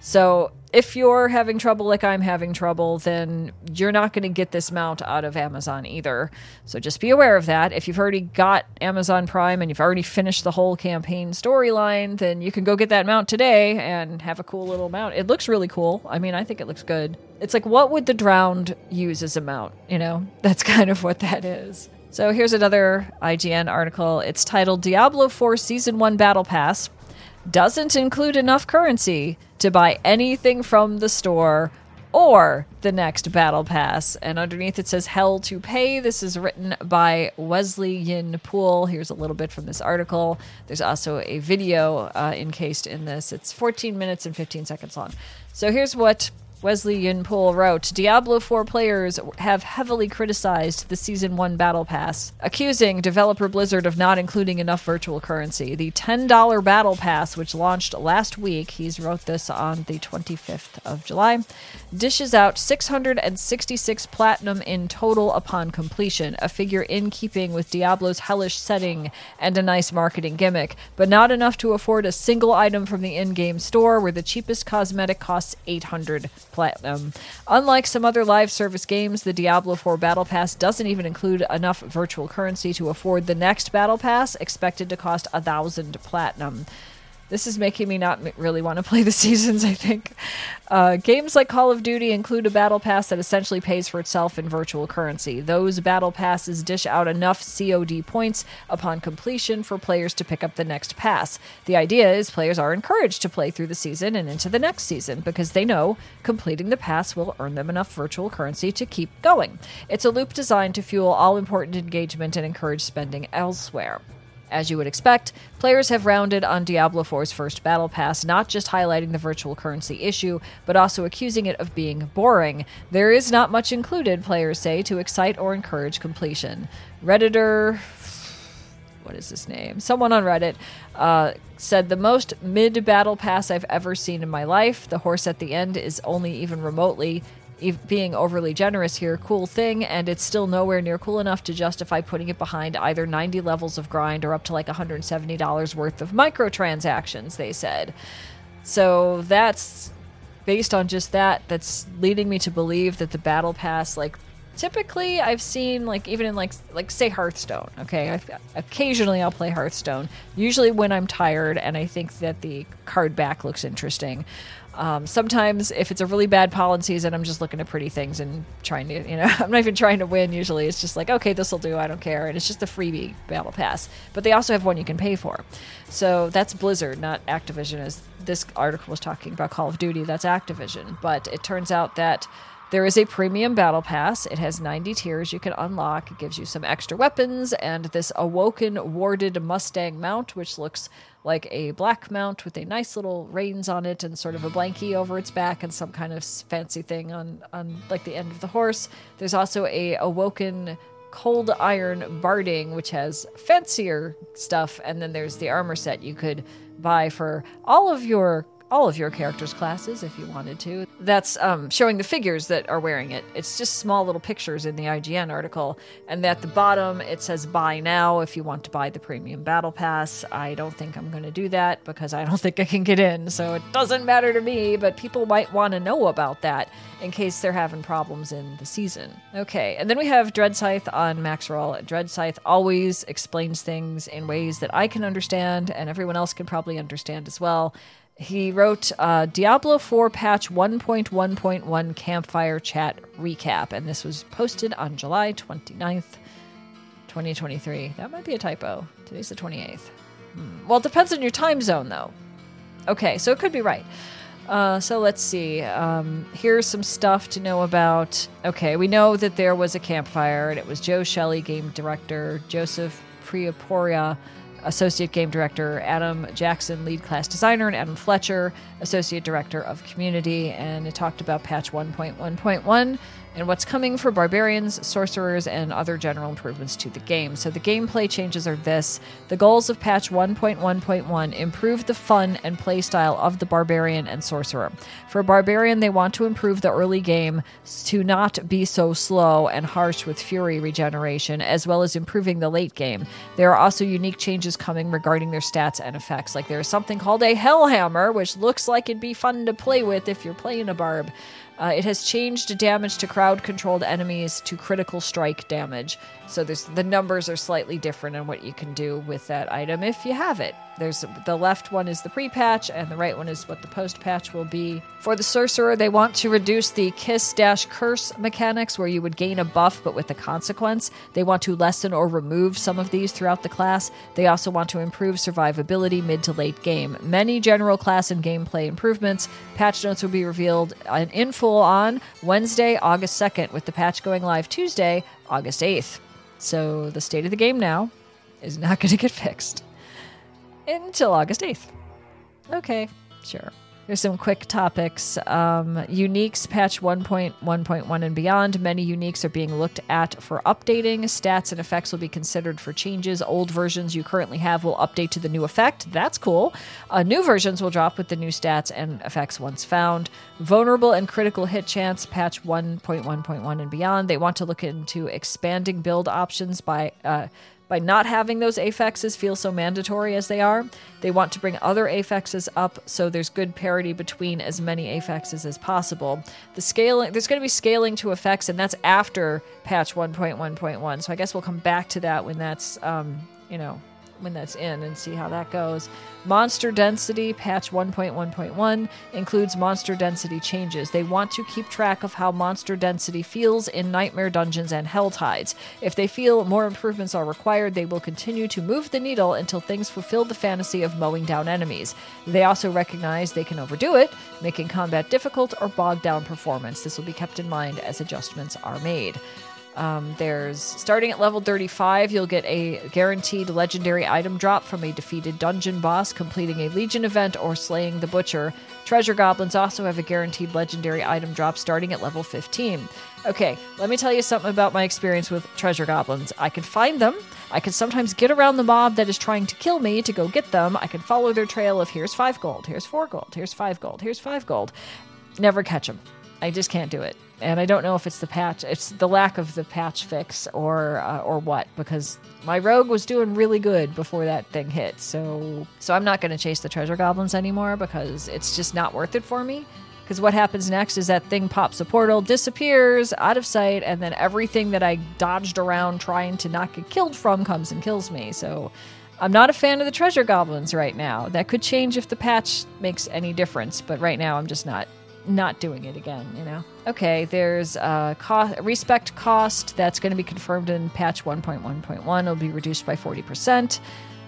So if you're having trouble like I'm having trouble, then you're not going to get this mount out of Amazon either. So just be aware of that. If you've already got Amazon Prime and you've already finished the whole campaign storyline, then you can go get that mount today and have a cool little mount. It looks really cool. I mean, I think it looks good. It's like, what would the drowned use as a mount? You know, that's kind of what that is. So here's another IGN article. It's titled Diablo 4 Season 1 Battle Pass doesn't include enough currency to buy anything from the store or the next battle pass. And underneath it says Hell to Pay. This is written by Wesley Yin Poole. Here's a little bit from this article. There's also a video uh, encased in this. It's 14 minutes and 15 seconds long. So here's what Wesley Yin-Poole wrote Diablo 4 players have heavily criticized the Season 1 Battle Pass, accusing developer Blizzard of not including enough virtual currency. The $10 Battle Pass, which launched last week, he's wrote this on the 25th of July, dishes out 666 platinum in total upon completion, a figure in keeping with Diablo's hellish setting and a nice marketing gimmick, but not enough to afford a single item from the in game store where the cheapest cosmetic costs 800 platinum. Unlike some other live service games, the Diablo 4 Battle Pass doesn't even include enough virtual currency to afford the next Battle Pass, expected to cost a thousand platinum. This is making me not really want to play the seasons, I think. Uh, games like Call of Duty include a battle pass that essentially pays for itself in virtual currency. Those battle passes dish out enough COD points upon completion for players to pick up the next pass. The idea is players are encouraged to play through the season and into the next season because they know completing the pass will earn them enough virtual currency to keep going. It's a loop designed to fuel all important engagement and encourage spending elsewhere. As you would expect, players have rounded on Diablo 4's first battle pass, not just highlighting the virtual currency issue, but also accusing it of being boring. There is not much included, players say, to excite or encourage completion. Redditor. What is his name? Someone on Reddit uh, said the most mid battle pass I've ever seen in my life. The horse at the end is only even remotely being overly generous here, cool thing, and it's still nowhere near cool enough to justify putting it behind either 90 levels of grind or up to like $170 worth of microtransactions, they said. So that's based on just that, that's leading me to believe that the battle pass, like typically I've seen like even in like like say Hearthstone. Okay, I've, occasionally I'll play Hearthstone. Usually when I'm tired and I think that the card back looks interesting. Um, sometimes, if it's a really bad pollen season, I'm just looking at pretty things and trying to, you know, I'm not even trying to win usually. It's just like, okay, this will do, I don't care. And it's just a freebie battle pass. But they also have one you can pay for. So that's Blizzard, not Activision, as this article was talking about Call of Duty. That's Activision. But it turns out that there is a premium battle pass. It has 90 tiers you can unlock. It gives you some extra weapons and this awoken warded Mustang mount, which looks like a black mount with a nice little reins on it and sort of a blankie over its back and some kind of fancy thing on, on like the end of the horse. There's also a awoken cold iron barding, which has fancier stuff, and then there's the armor set you could buy for all of your all of your characters' classes if you wanted to. That's um, showing the figures that are wearing it. It's just small little pictures in the IGN article. And at the bottom, it says buy now if you want to buy the premium battle pass. I don't think I'm going to do that because I don't think I can get in. So it doesn't matter to me, but people might want to know about that in case they're having problems in the season. Okay, and then we have Dreadscythe on Max Maxroll. Dreadscythe always explains things in ways that I can understand and everyone else can probably understand as well. He wrote uh, Diablo 4 patch 1.1.1 campfire chat recap, and this was posted on July 29th, 2023. That might be a typo. Today's the 28th. Hmm. Well, it depends on your time zone, though. Okay, so it could be right. Uh, so let's see. Um, here's some stuff to know about. Okay, we know that there was a campfire, and it was Joe Shely, game director, Joseph Piepiora, Associate Game Director Adam Jackson, Lead Class Designer, and Adam Fletcher, Associate Director of Community. And it talked about patch 1.1.1 and what's coming for barbarians, sorcerers, and other general improvements to the game. So the gameplay changes are this the goals of patch 1.1.1 improve the fun and playstyle of the barbarian and sorcerer. For barbarian, they want to improve the early game to not be so slow and harsh with fury regeneration, as well as improving the late game. There are also unique changes coming regarding their stats and effects. Like there's something called a Hellhammer, which looks like it'd be fun to play with if you're playing a barb. Uh, it has changed damage to crowd controlled enemies to critical strike damage. So there's the numbers are slightly different on what you can do with that item if you have it. There's the left one is the pre-patch and the right one is what the post-patch will be. For the sorcerer, they want to reduce the kiss dash curse mechanics where you would gain a buff but with a consequence. They want to lessen or remove some of these throughout the class. They also want to improve survivability mid to late game. Many general class and gameplay improvements. Patch notes will be revealed in full on Wednesday, August 2nd with the patch going live Tuesday, August 8th. So the state of the game now is not going to get fixed until August 8th. Okay, sure. Here's some quick topics. Um, uniques patch 1.1.1 and beyond. Many uniques are being looked at for updating. Stats and effects will be considered for changes. Old versions you currently have will update to the new effect. That's cool. Uh, new versions will drop with the new stats and effects once found. Vulnerable and critical hit chance patch 1.1.1 and beyond. They want to look into expanding build options by. Uh, by not having those affixes feel so mandatory as they are, they want to bring other affixes up so there's good parity between as many affixes as possible. The scaling there's going to be scaling to effects, and that's after patch 1.1.1. So I guess we'll come back to that when that's um, you know when that's in and see how that goes. Monster density patch 1.1.1 includes monster density changes. They want to keep track of how monster density feels in Nightmare Dungeons and Hell Tides. If they feel more improvements are required, they will continue to move the needle until things fulfill the fantasy of mowing down enemies. They also recognize they can overdo it, making combat difficult or bog down performance. This will be kept in mind as adjustments are made. Um, there's starting at level 35, you'll get a guaranteed legendary item drop from a defeated dungeon boss, completing a Legion event, or slaying the Butcher. Treasure Goblins also have a guaranteed legendary item drop starting at level 15. Okay, let me tell you something about my experience with Treasure Goblins. I can find them. I can sometimes get around the mob that is trying to kill me to go get them. I can follow their trail of here's five gold, here's four gold, here's five gold, here's five gold. Never catch them. I just can't do it and I don't know if it's the patch, it's the lack of the patch fix or uh, or what, because my rogue was doing really good before that thing hit. So so I'm not going to chase the treasure goblins anymore because it's just not worth it for me. Because what happens next is that thing pops a portal, disappears out of sight, and then everything that I dodged around trying to not get killed from comes and kills me. So I'm not a fan of the treasure goblins right now. That could change if the patch makes any difference, but right now I'm just not not doing it again, you know? Okay, there's a cost, respect cost that's going to be confirmed in patch 1.1.1. It'll be reduced by 40%.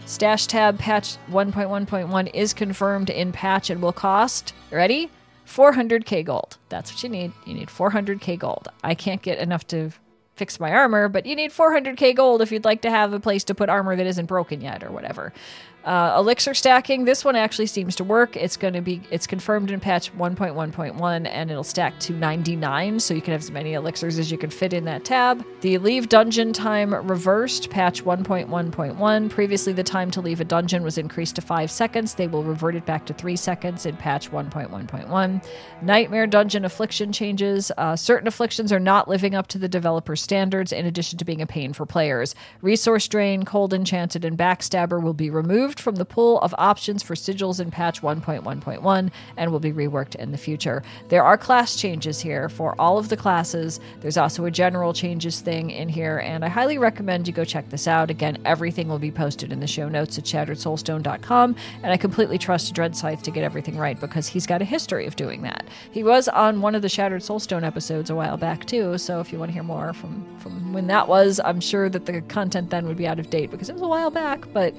Stash tab patch 1.1.1 is confirmed in patch and will cost, ready? 400k gold. That's what you need. You need 400k gold. I can't get enough to fix my armor, but you need 400k gold if you'd like to have a place to put armor that isn't broken yet or whatever. Uh, elixir stacking, this one actually seems to work. It's going to be, it's confirmed in patch 1.1.1 and it'll stack to 99, so you can have as many elixirs as you can fit in that tab. The leave dungeon time reversed, patch 1.1.1. Previously, the time to leave a dungeon was increased to 5 seconds. They will revert it back to 3 seconds in patch 1.1.1. Nightmare dungeon affliction changes. Uh, certain afflictions are not living up to the developer standards, in addition to being a pain for players. Resource drain, cold enchanted, and backstabber will be removed removed from the pool of options for sigils in patch 1.1.1 and will be reworked in the future. There are class changes here for all of the classes. There's also a general changes thing in here, and I highly recommend you go check this out. Again, everything will be posted in the show notes at shatteredsoulstone.com, and I completely trust Dreadscythe to get everything right because he's got a history of doing that. He was on one of the Shattered Soulstone episodes a while back too, so if you want to hear more from, from when that was, I'm sure that the content then would be out of date because it was a while back, but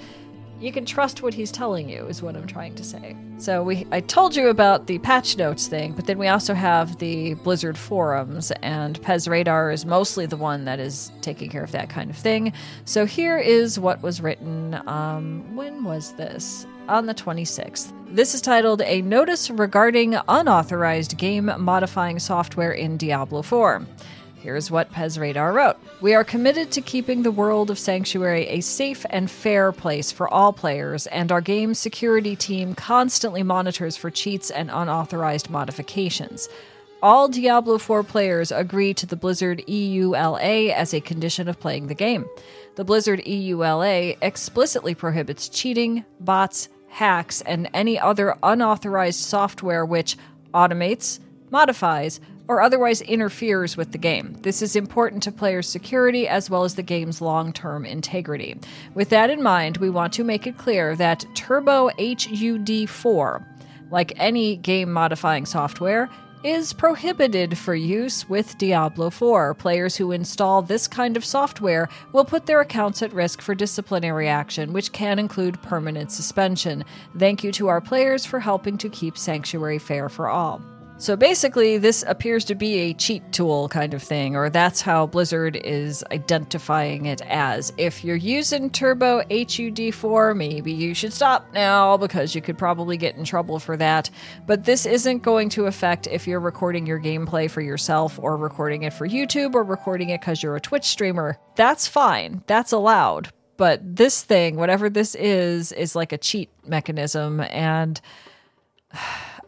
you can trust what he's telling you is what i'm trying to say so we i told you about the patch notes thing but then we also have the blizzard forums and PezRadar is mostly the one that is taking care of that kind of thing so here is what was written um, when was this on the 26th. This is titled A Notice Regarding Unauthorized Game Modifying Software in Diablo 4. Here's what PezRadar wrote We are committed to keeping the world of Sanctuary a safe and fair place for all players, and our game security team constantly monitors for cheats and unauthorized modifications. All Diablo 4 players agree to the Blizzard EULA as a condition of playing the game. The Blizzard EULA explicitly prohibits cheating, bots, hacks, and any other unauthorized software which automates, modifies, or otherwise interferes with the game. This is important to players' security as well as the game's long term integrity. With that in mind, we want to make it clear that Turbo HUD 4, like any game modifying software, is prohibited for use with Diablo 4. Players who install this kind of software will put their accounts at risk for disciplinary action, which can include permanent suspension. Thank you to our players for helping to keep Sanctuary fair for all. So basically, this appears to be a cheat tool kind of thing, or that's how Blizzard is identifying it as. If you're using Turbo HUD4, maybe you should stop now because you could probably get in trouble for that. But this isn't going to affect if you're recording your gameplay for yourself, or recording it for YouTube, or recording it because you're a Twitch streamer. That's fine, that's allowed. But this thing, whatever this is, is like a cheat mechanism, and.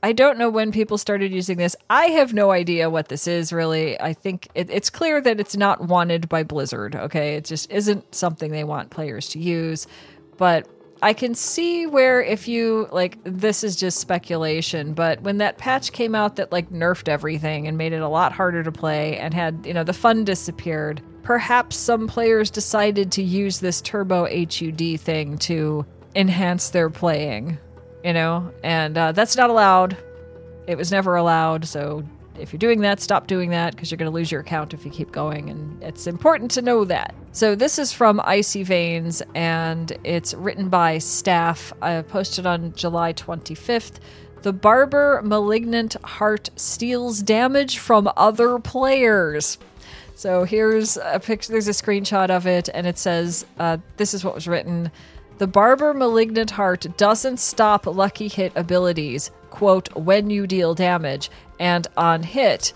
I don't know when people started using this. I have no idea what this is really. I think it, it's clear that it's not wanted by Blizzard. Okay, it just isn't something they want players to use. But I can see where if you like this is just speculation, but when that patch came out that like nerfed everything and made it a lot harder to play and had, you know, the fun disappeared, perhaps some players decided to use this turbo HUD thing to enhance their playing you know, and uh, that's not allowed. It was never allowed. So if you're doing that, stop doing that because you're going to lose your account if you keep going. And it's important to know that. So this is from Icy Veins and it's written by staff. I posted on July 25th. The Barber Malignant Heart steals damage from other players. So here's a picture, there's a screenshot of it, and it says, uh, This is what was written. The Barber Malignant Heart doesn't stop lucky hit abilities, quote, when you deal damage, and on hit.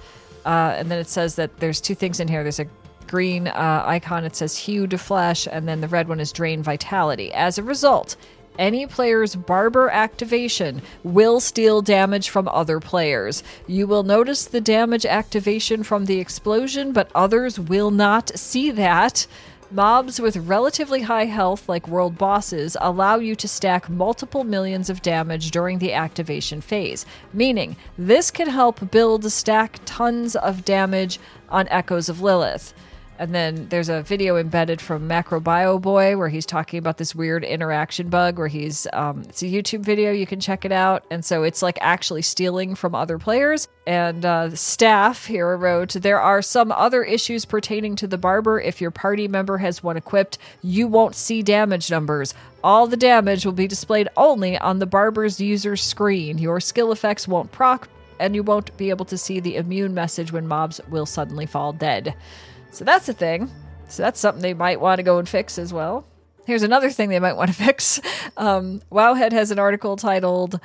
Uh, and then it says that there's two things in here. There's a green uh, icon, it says Hewed Flesh, and then the red one is Drain Vitality. As a result, any player's Barber activation will steal damage from other players. You will notice the damage activation from the explosion, but others will not see that. Mobs with relatively high health, like world bosses, allow you to stack multiple millions of damage during the activation phase, meaning this can help build stack tons of damage on Echoes of Lilith. And then there's a video embedded from Macrobio Boy where he's talking about this weird interaction bug where he's, um, it's a YouTube video, you can check it out. And so it's like actually stealing from other players. And uh, staff here wrote, There are some other issues pertaining to the barber. If your party member has one equipped, you won't see damage numbers. All the damage will be displayed only on the barber's user screen. Your skill effects won't proc, and you won't be able to see the immune message when mobs will suddenly fall dead. So that's a thing. So that's something they might want to go and fix as well. Here's another thing they might want to fix. Um, Wowhead has an article titled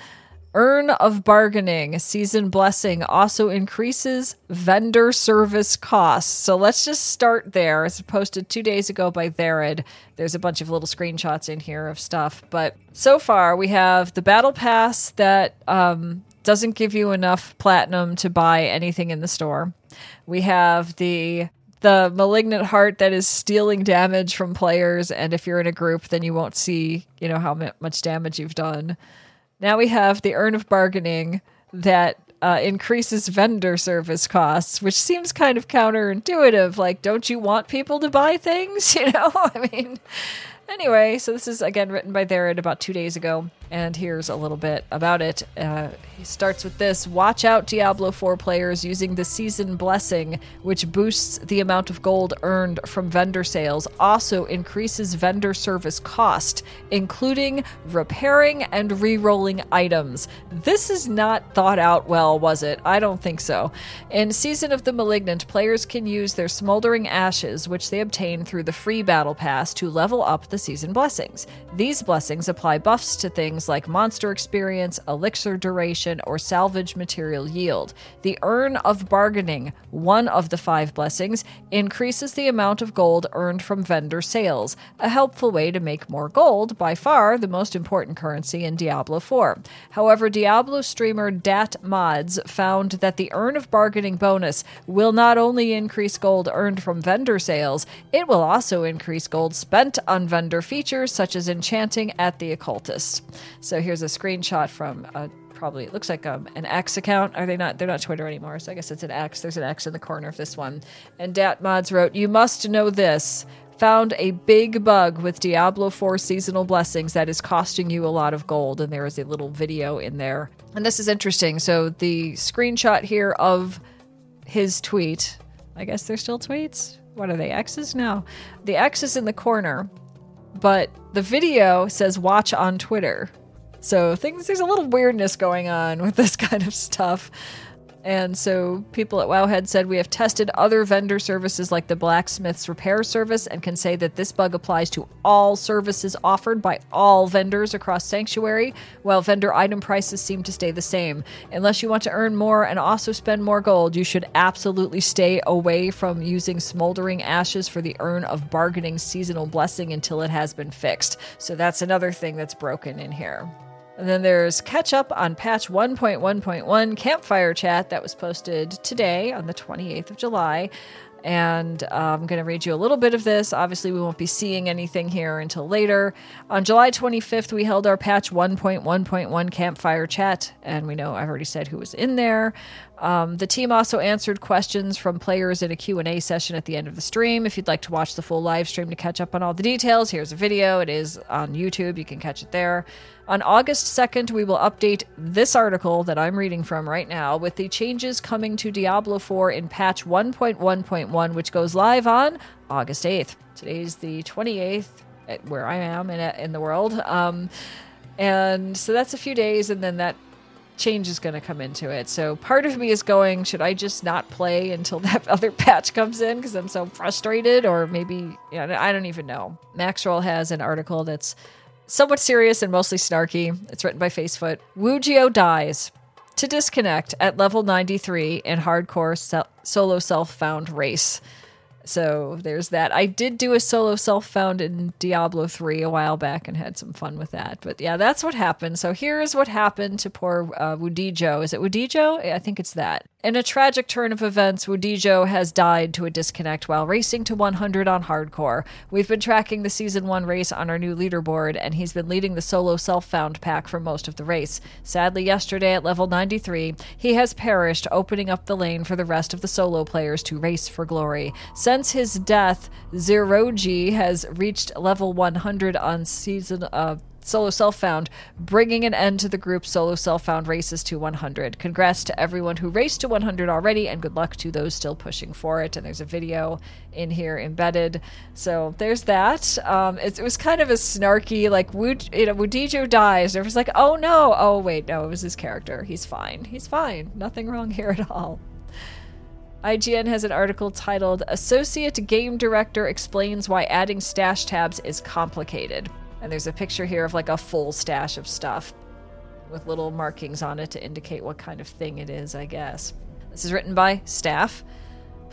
Urn of Bargaining Season Blessing also increases vendor service costs. So let's just start there. It's posted two days ago by Therid. There's a bunch of little screenshots in here of stuff. But so far, we have the Battle Pass that um, doesn't give you enough platinum to buy anything in the store. We have the the malignant heart that is stealing damage from players and if you're in a group then you won't see you know how much damage you've done. Now we have the urn of bargaining that uh, increases vendor service costs which seems kind of counterintuitive like don't you want people to buy things? You know i mean Anyway, so this is again written by Therid about two days ago, and here's a little bit about it. Uh, he starts with this Watch out, Diablo 4 players using the Season Blessing, which boosts the amount of gold earned from vendor sales, also increases vendor service cost, including repairing and re rolling items. This is not thought out well, was it? I don't think so. In Season of the Malignant, players can use their smoldering ashes, which they obtain through the free battle pass, to level up the season blessings. These blessings apply buffs to things like monster experience, elixir duration, or salvage material yield. The Urn of Bargaining, one of the five blessings, increases the amount of gold earned from vendor sales, a helpful way to make more gold, by far the most important currency in Diablo 4. However, Diablo streamer DatModz found that the Urn of Bargaining bonus will not only increase gold earned from vendor sales, it will also increase gold spent on vendor features such as enchanting at the occultist. So here's a screenshot from a probably it looks like um, an X account. Are they not? They're not Twitter anymore, so I guess it's an X. There's an X in the corner of this one. And DatModz wrote, "You must know this." Found a big bug with Diablo 4 seasonal blessings that is costing you a lot of gold, and there is a little video in there. And this is interesting. So the screenshot here of his tweet. I guess they're still tweets. What are they? X's? No. The X is in the corner but the video says watch on Twitter. So things there's a little weirdness going on with this kind of stuff. And so people at Wowhead said we have tested other vendor services like the blacksmith's repair service and can say that this bug applies to all services offered by all vendors across Sanctuary, while vendor item prices seem to stay the same. Unless you want to earn more and also spend more gold, you should absolutely stay away from using smoldering ashes for the urn of bargaining seasonal blessing until it has been fixed. So that's another thing that's broken in here. And then there's catch up on patch 1.1.1 campfire chat that was posted today on the 28th of July. And uh, I'm going to read you a little bit of this. Obviously, we won't be seeing anything here until later. On July 25th, we held our patch 1.1.1 campfire chat, and we know I've already said who was in there. Um, the team also answered questions from players in a Q&A session at the end of the stream. If you'd like to watch the full live stream to catch up on all the details, here's a video. It is on YouTube. You can catch it there. On August 2nd, we will update this article that I'm reading from right now with the changes coming to Diablo 4 in patch 1.1.1, which goes live on August 8th. Today's the 28th, at where I am in, in the world. Um, and so that's a few days, and then that change is going to come into it. So part of me is going, should I just not play until that other patch comes in because I'm so frustrated? Or maybe, you know, I don't even know. Maxroll has an article that's somewhat serious and mostly snarky. It's written by Facefoot. Wudijo dies to disconnect at level 93 in hardcore se- solo self found race. So there's that. I did do a solo self found in Diablo 3 a while back and had some fun with that. But yeah, that's what happened. So here is what happened to poor uh, Wudijo. Is it Wudijo? I think it's that. In a tragic turn of events, Wudijo has died to a disconnect while racing to 100 on hardcore. We've been tracking the season 1 race on our new leaderboard, and he's been leading the solo self found pack for most of the race. Sadly, yesterday at level 93, he has perished, opening up the lane for the rest of the solo players to race for glory. Since his death, Zeroji has reached level 100 on season uh, solo self found, bringing an end to the group solo self found races to 100. Congrats to everyone who raced to 100 already, and good luck to those still pushing for it. And there's a video in here embedded. So there's that. Um, it, it, was kind of a snarky, like, Wood, you know, Wudijo dies. It was like, oh no, oh wait, no, it was his character. He's fine. He's fine. Nothing wrong here at all. IGN has an article titled Associate Game Director Explains Why Adding Stash Tabs is Complicated. And there's a picture here of like a full stash of stuff with little markings on it to indicate what kind of thing it is, I guess. This is written by staff.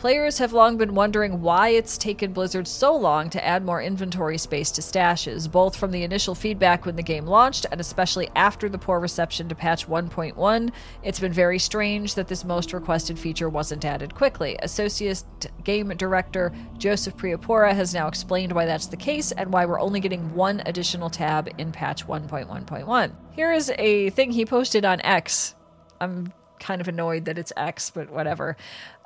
Players have long been wondering why it's taken Blizzard so long to add more inventory space to stashes, both from the initial feedback when the game launched and especially after the poor reception to patch 1.1. It's been very strange that this most requested feature wasn't added quickly. Associate Game Director Joseph Piepiora has now explained why that's the case and why we're only getting one additional tab in patch 1.1.1. Here is a thing he posted on X. I'm kind of annoyed that it's X, but whatever.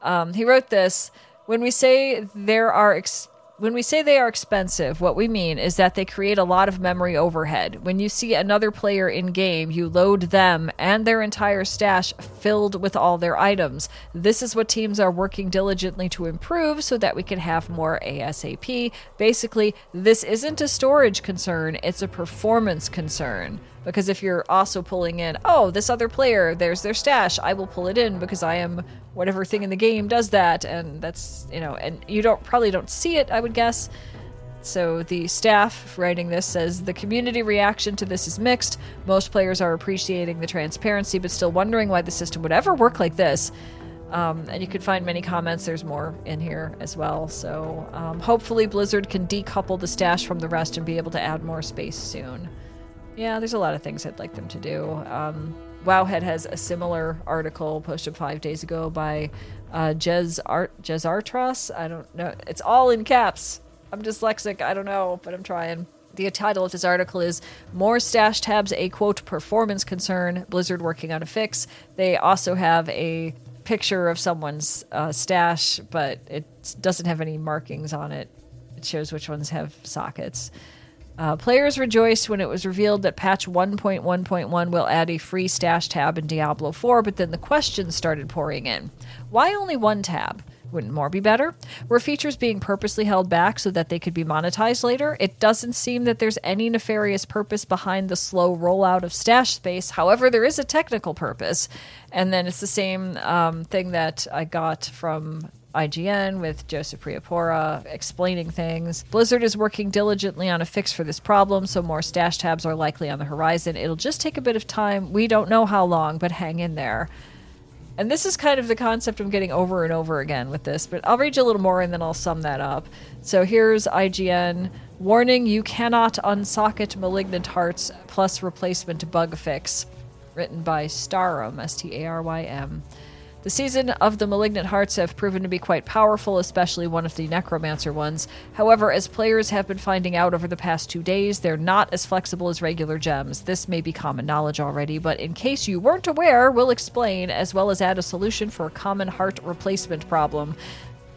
Um, he wrote this when we say there are ex- when we say they are expensive, what we mean is that they create a lot of memory overhead. When you see another player in game, you load them and their entire stash filled with all their items. This is what teams are working diligently to improve so that we can have more ASAP. Basically, this isn't a storage concern, it's a performance concern. Because if you're also pulling in, oh, this other player, there's their stash, I will pull it in because I am whatever thing in the game does that, and that's you know, and you don't probably don't see it, I would guess. So the staff writing this says the community reaction to this is mixed. Most players are appreciating the transparency, but still wondering why the system would ever work like this. Um, and you can find many comments. There's more in here as well. So um, hopefully Blizzard can decouple the stash from the rest and be able to add more space soon. Yeah, there's a lot of things I'd like them to do. Um, Wowhead has a similar article posted five days ago by uh, Jez Art Jez Artros. I don't know. It's all in caps. I'm dyslexic. I don't know, but I'm trying. The title of this article is More Stash Tabs, a quote performance concern. Blizzard working on a fix. They also have a picture of someone's uh, stash, but it doesn't have any markings on it. It shows which ones have sockets. Uh, players rejoiced when it was revealed that patch 1.1.1 will add a free stash tab in Diablo 4, but then the questions started pouring in. Why only one tab? Wouldn't more be better? Were features being purposely held back so that they could be monetized later? It doesn't seem that there's any nefarious purpose behind the slow rollout of stash space. However, there is a technical purpose. And then it's the same um, thing that I got from IGN with Joseph Piepiora explaining things. Blizzard is working diligently on a fix for this problem, so more stash tabs are likely on the horizon. It'll just take a bit of time. We don't know how long, but hang in there. And this is kind of the concept I'm getting over and over again with this, but I'll read you a little more and then I'll sum that up. So here's IGN warning you cannot unsocket malignant hearts plus replacement bug fix. Written by Starum, S T A R Y M. The season of the Malignant Hearts have proven to be quite powerful, especially one of the Necromancer ones. However, as players have been finding out over the past two days, they're not as flexible as regular gems. This may be common knowledge already, but in case you weren't aware, we'll explain, as well as add a solution for a common heart replacement problem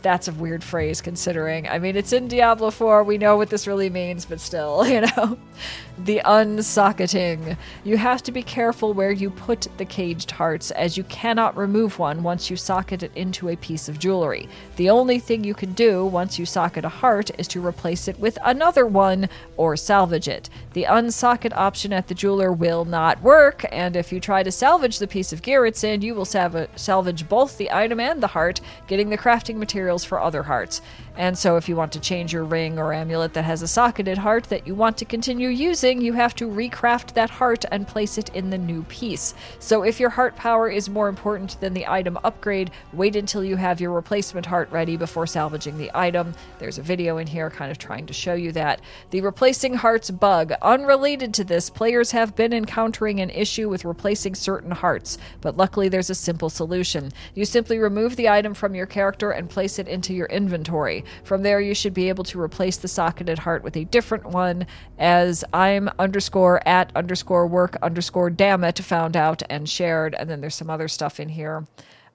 that's a weird phrase considering. I mean, it's in Diablo 4. We know what this really means, but still, you know. The unsocketing. You have to be careful where you put the caged hearts, as you cannot remove one once you socket it into a piece of jewelry. The only thing you can do once you socket a heart is to replace it with another one or salvage it. The unsocket option at the jeweler will not work, and if you try to salvage the piece of gear it's in, you will salvage both the item and the heart, getting the crafting materials for other hearts. And so, if you want to change your ring or amulet that has a socketed heart that you want to continue using, you have to recraft that heart and place it in the new piece. So, if your heart power is more important than the item upgrade, wait until you have your replacement heart ready before salvaging the item. There's a video in here kind of trying to show you that. The replacing hearts bug. Unrelated to this, players have been encountering an issue with replacing certain hearts, but luckily there's a simple solution. You simply remove the item from your character and place it into your inventory. From there, you should be able to replace the socketed heart with a different one, as I'm underscore at underscore work underscore damn it found out and shared. And then there's some other stuff in here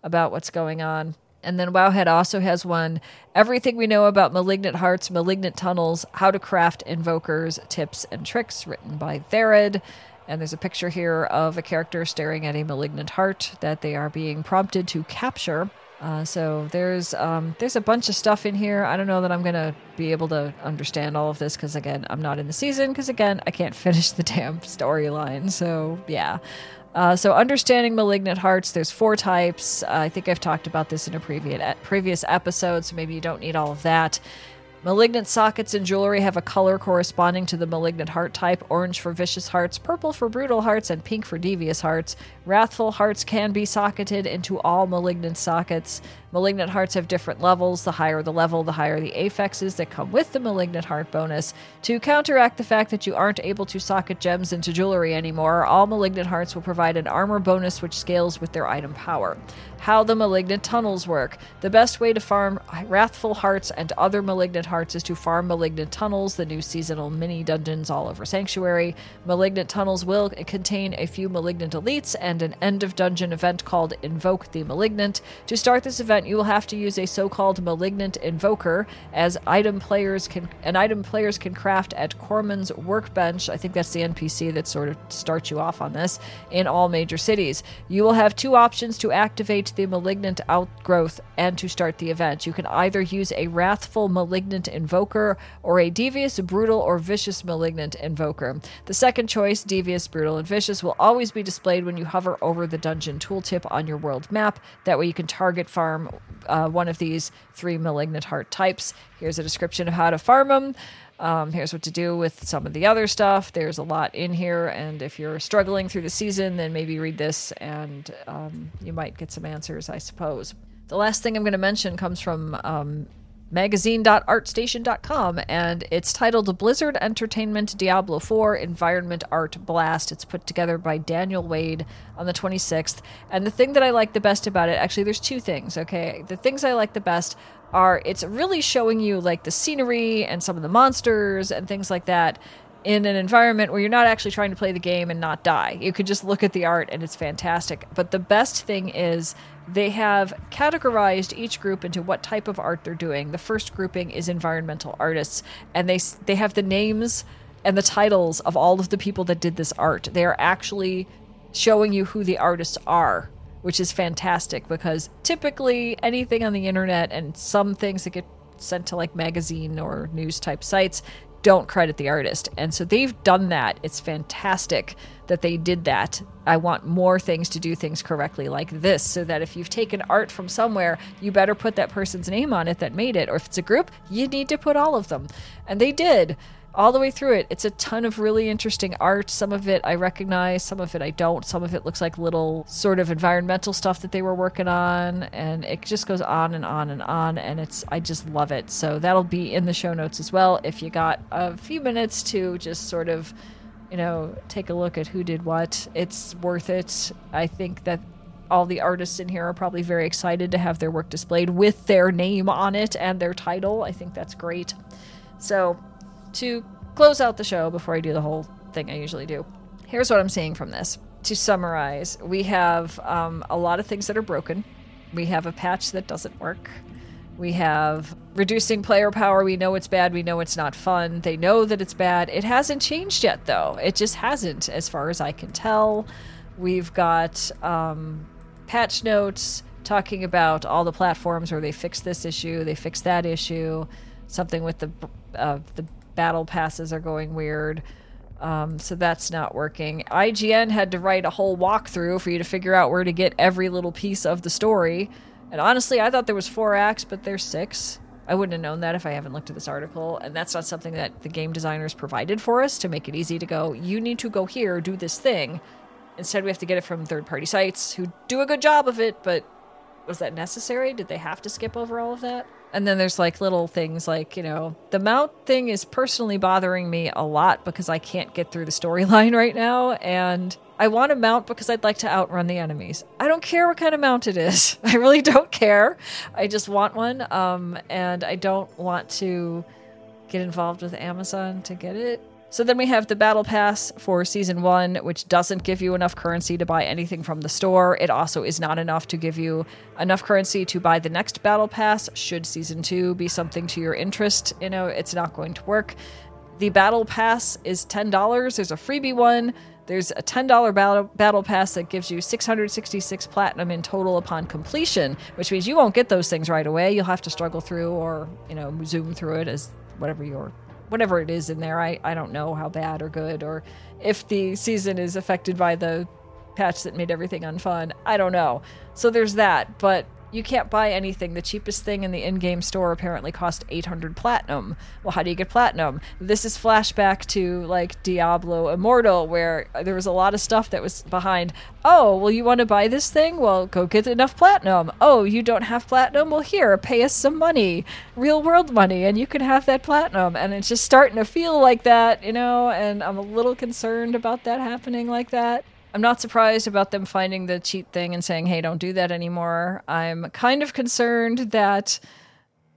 about what's going on. And then Wowhead also has one Everything we know about malignant hearts, malignant tunnels, how to craft invokers, tips and tricks, written by Therid. And there's a picture here of a character staring at a malignant heart that they are being prompted to capture. Uh, so there's um, there's a bunch of stuff in here. I don't know that I'm gonna be able to understand all of this because again, I'm not in the season. Because again, I can't finish the damn storyline. So yeah. Uh, so understanding malignant hearts, there's four types. Uh, I think I've talked about this in a previous previous episode, so maybe you don't need all of that. Malignant sockets in jewelry have a color corresponding to the malignant heart type orange for vicious hearts, purple for brutal hearts, and pink for devious hearts. Wrathful hearts can be socketed into all malignant sockets. Malignant hearts have different levels. The higher the level, the higher the affixes that come with the malignant heart bonus. To counteract the fact that you aren't able to socket gems into jewelry anymore, all malignant hearts will provide an armor bonus which scales with their item power. How the malignant tunnels work. The best way to farm wrathful hearts and other malignant hearts is to farm malignant tunnels, the new seasonal mini dungeons all over Sanctuary. Malignant tunnels will contain a few malignant elites and an end of dungeon event called Invoke the Malignant. To start this event, you will have to use a so-called malignant invoker as item players can an item players can craft at Cormond's workbench. I think that's the NPC that sort of starts you off on this in all major cities. You will have two options to activate the malignant outgrowth and to start the event. You can either use a wrathful malignant invoker or a devious, brutal, or vicious malignant invoker. The second choice, devious, brutal, and vicious, will always be displayed when you hover over the dungeon tooltip on your world map. That way you can target farm uh, one of these three malignant heart types. Here's a description of how to farm them. Um, here's what to do with some of the other stuff. There's a lot in here, and if you're struggling through the season, then maybe read this and um, you might get some answers, I suppose. The last thing I'm going to mention comes from um, magazine.artstation.com and it's titled Blizzard Entertainment Diablo 4 Environment Art Blast. It's put together by Daniel Wade on the 26th. And the thing that I like the best about it, actually, there's two things, okay? The things I like the best are it's really showing you like the scenery and some of the monsters and things like that in an environment where you're not actually trying to play the game and not die. You could just look at the art and it's fantastic. But the best thing is they have categorized each group into what type of art they're doing. The first grouping is environmental artists and they they have the names and the titles of all of the people that did this art. They are actually showing you who the artists are which is fantastic because typically anything on the internet and some things that get sent to like magazine or news type sites don't credit the artist. And so they've done that. It's fantastic that they did that. I want more things to do things correctly like this so that if you've taken art from somewhere, you better put that person's name on it that made it. Or if it's a group, you need to put all of them. And they did all the way through it. It's a ton of really interesting art. Some of it I recognize, some of it I don't. Some of it looks like little sort of environmental stuff that they were working on, and it just goes on and on and on. And it's I just love it. So that'll be in the show notes as well. If you got a few minutes to just sort of, you know, take a look at who did what, it's worth it. I think that all the artists in here are probably very excited to have their work displayed with their name on it and their title. I think that's great. So to close out the show before I do the whole thing I usually do, here's what I'm seeing from this. To summarize, we have um, a lot of things that are broken. We have a patch that doesn't work. We have reducing player power. We know it's bad. We know it's not fun. They know that it's bad. It hasn't changed yet, though. It just hasn't, as far as I can tell. We've got um, patch notes talking about all the platforms where they fixed this issue, they fixed that issue, something with the uh, the battle passes are going weird. Um, so that's not working. IGN had to write a whole walkthrough for you to figure out where to get every little piece of the story. And honestly, I thought there was four acts, but there's six. I wouldn't have known that if I haven't looked at this article. And that's not something that the game designers provided for us to make it easy to go, you need to go here, do this thing. Instead, we have to get it from third party sites who do a good job of it, but was that necessary? Did they have to skip over all of that? And then there's like little things like, you know, the mount thing is personally bothering me a lot because I can't get through the storyline right now. And I want a mount because I'd like to outrun the enemies. I don't care what kind of mount it is. I really don't care. I just want one. Um, and I don't want to get involved with Amazon to get it. So then we have the Battle Pass for Season 1, which doesn't give you enough currency to buy anything from the store. It also is not enough to give you enough currency to buy the next Battle Pass, should Season 2 be something to your interest. You know, it's not going to work. The Battle Pass is $10. There's a freebie one. There's a $10 battle, battle pass that gives you 666 platinum in total upon completion, which means you won't get those things right away. You'll have to struggle through or, you know, zoom through it as whatever your whatever it is in there. I, I don't know how bad or good or if the season is affected by the patch that made everything unfun. I don't know. So there's that, but you can't buy anything. The cheapest thing in the in-game store apparently cost 800 platinum. Well, how do you get platinum? This is flashback to like Diablo Immortal where there was a lot of stuff that was behind. Oh, well you want to buy this thing? Well, go get enough platinum. Oh, you don't have platinum? Well, here, pay us some money. Real world money and you can have that platinum. And it's just starting to feel like that, you know, and I'm a little concerned about that happening like that. I'm not surprised about them finding the cheat thing and saying, hey, don't do that anymore. I'm kind of concerned that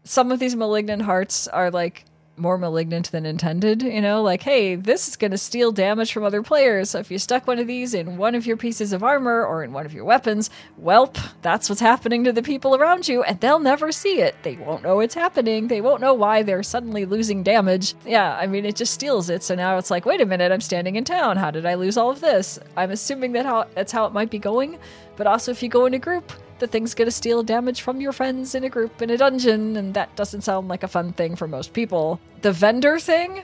some of these malignant hearts are like more malignant than intended, you know, like, hey, this is going to steal damage from other players. So if you stuck one of these in one of your pieces of armor or in one of your weapons, welp, that's what's happening to the people around you, and they'll never see it. They won't know it's happening. They won't know why they're suddenly losing damage. Yeah, I mean, it just steals it. So now it's like, wait a minute, I'm standing in town. How did I lose all of this? I'm assuming that how that's how it might be going. But also, if you go in a group, the thing's gonna steal damage from your friends in a group in a dungeon, and that doesn't sound like a fun thing for most people. The vendor thing,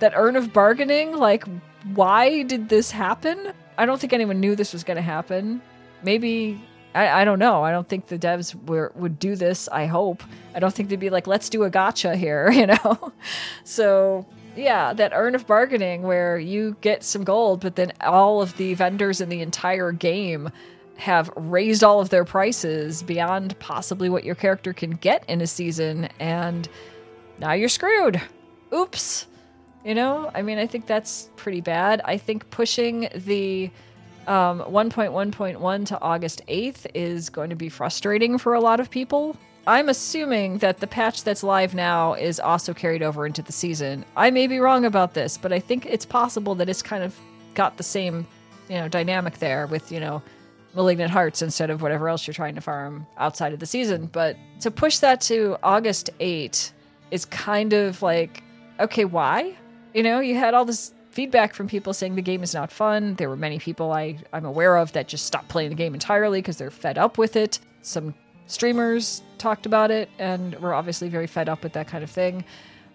that urn of bargaining, like, why did this happen? I don't think anyone knew this was gonna happen. Maybe. I, I don't know. I don't think the devs were, would do this. I hope. I don't think they'd be like, let's do a gotcha here, you know? so yeah, that urn of bargaining where you get some gold, but then all of the vendors in the entire game have raised all of their prices beyond possibly what your character can get in a season, and now you're screwed. Oops. You know, I mean, I think that's pretty bad. I think pushing the um, 1.1.1 to August 8th is going to be frustrating for a lot of people. I'm assuming that the patch that's live now is also carried over into the season. I may be wrong about this, but I think it's possible that it's kind of got the same, you know, dynamic there with, you know, Malignant Hearts instead of whatever else you're trying to farm outside of the season. But to push that to August 8 is kind of like, okay, why? You know, you had all this feedback from people saying the game is not fun. There were many people I, I'm aware of that just stopped playing the game entirely because they're fed up with it. Some streamers talked about it and were obviously very fed up with that kind of thing.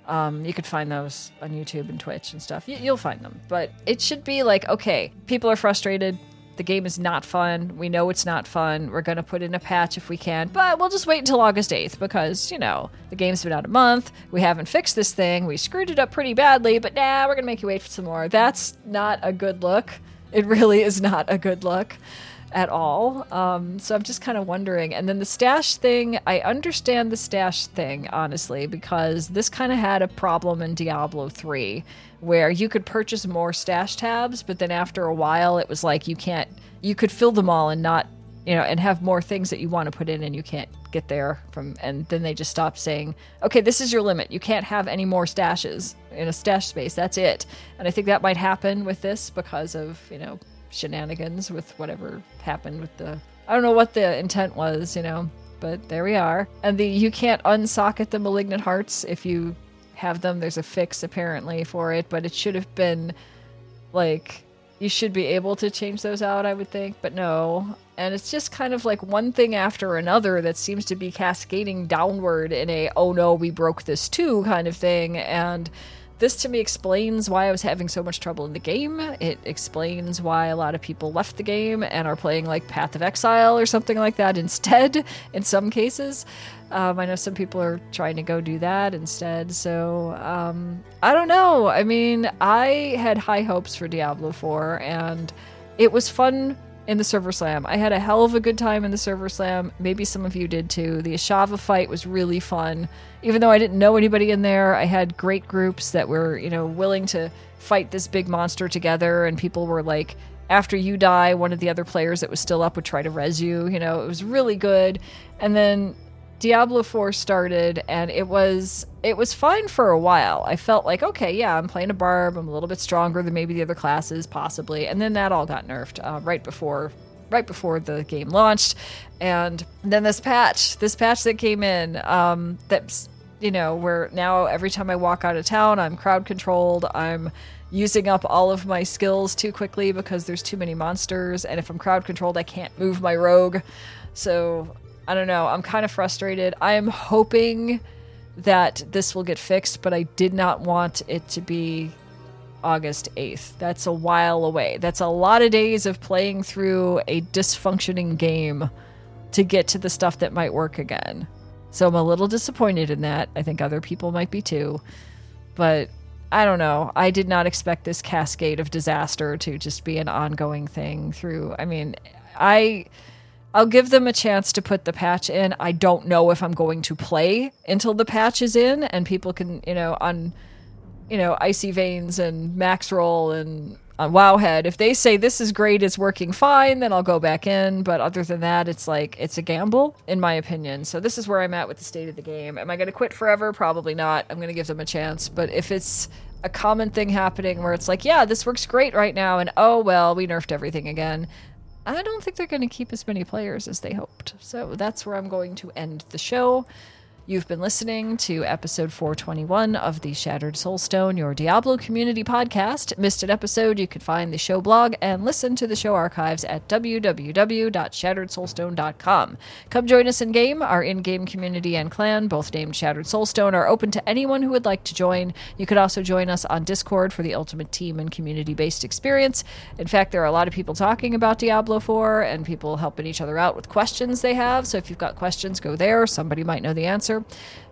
Um, you could find those on YouTube and Twitch and stuff. You, you'll find them. But it should be like, okay, people are frustrated. The game is not fun. We know it's not fun. We're going to put in a patch if we can, but we'll just wait until August 8th because, you know, the game's been out a month. We haven't fixed this thing. We screwed it up pretty badly, but now nah, we're going to make you wait for some more. That's not a good look. It really is not a good look at all. Um, so I'm just kind of wondering. And then the stash thing, I understand the stash thing, honestly, because this kind of had a problem in Diablo 3 where you could purchase more stash tabs, but then after a while it was like you can't, you could fill them all and not, you know, and have more things that you want to put in and you can't get there from, and then they just stopped saying, okay, this is your limit. You can't have any more stashes in a stash space. That's it. And I think that might happen with this because of, you know, shenanigans with whatever happened with the. I don't know what the intent was, you know, but there we are. And the you can't unsocket the malignant hearts if you have them. There's a fix apparently for it, but it should have been like you should be able to change those out, I would think, but no. And it's just kind of like one thing after another that seems to be cascading downward in a oh no, we broke this too kind of thing. And this to me explains why I was having so much trouble in the game. It explains why a lot of people left the game and are playing like Path of Exile or something like that instead, in some cases. Um, I know some people are trying to go do that instead. So um, I don't know. I mean, I had high hopes for Diablo 4, and it was fun in the server slam. I had a hell of a good time in the server slam. Maybe some of you did too. The Ashava fight was really fun. Even though I didn't know anybody in there, I had great groups that were, you know, willing to fight this big monster together and people were like after you die, one of the other players that was still up would try to res you, you know, it was really good. And then Diablo 4 started and it was it was fine for a while. I felt like okay, yeah, I'm playing a barb. I'm a little bit stronger than maybe the other classes possibly. And then that all got nerfed uh, right before right before the game launched. And then this patch, this patch that came in um that's you know, where now every time I walk out of town, I'm crowd controlled. I'm using up all of my skills too quickly because there's too many monsters and if I'm crowd controlled, I can't move my rogue. So I don't know. I'm kind of frustrated. I am hoping that this will get fixed, but I did not want it to be August 8th. That's a while away. That's a lot of days of playing through a dysfunctioning game to get to the stuff that might work again. So I'm a little disappointed in that. I think other people might be too. But I don't know. I did not expect this cascade of disaster to just be an ongoing thing through. I mean, I I'll give them a chance to put the patch in. I don't know if I'm going to play until the patch is in and people can, you know, on you know, Icy Veins and Maxroll and on Wowhead, if they say this is great, it's working fine, then I'll go back in. But other than that, it's like it's a gamble, in my opinion. So this is where I'm at with the state of the game. Am I going to quit forever? Probably not. I'm going to give them a chance. But if it's a common thing happening where it's like, yeah, this works great right now, and oh well, we nerfed everything again, I don't think they're going to keep as many players as they hoped. So that's where I'm going to end the show. You've been listening to episode 421 of the Shattered Soulstone, your Diablo community podcast. Missed an episode, you can find the show blog and listen to the show archives at www.shatteredsoulstone.com. Come join us in game. Our in game community and clan, both named Shattered Soulstone, are open to anyone who would like to join. You could also join us on Discord for the ultimate team and community based experience. In fact, there are a lot of people talking about Diablo 4 and people helping each other out with questions they have. So if you've got questions, go there. Somebody might know the answer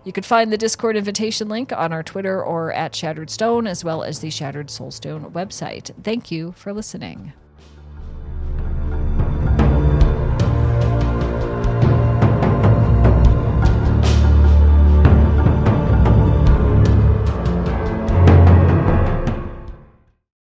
You can find the Discord invitation link on our Twitter or at Shattered Stone, as well as the Shattered Soulstone website. Thank you for listening.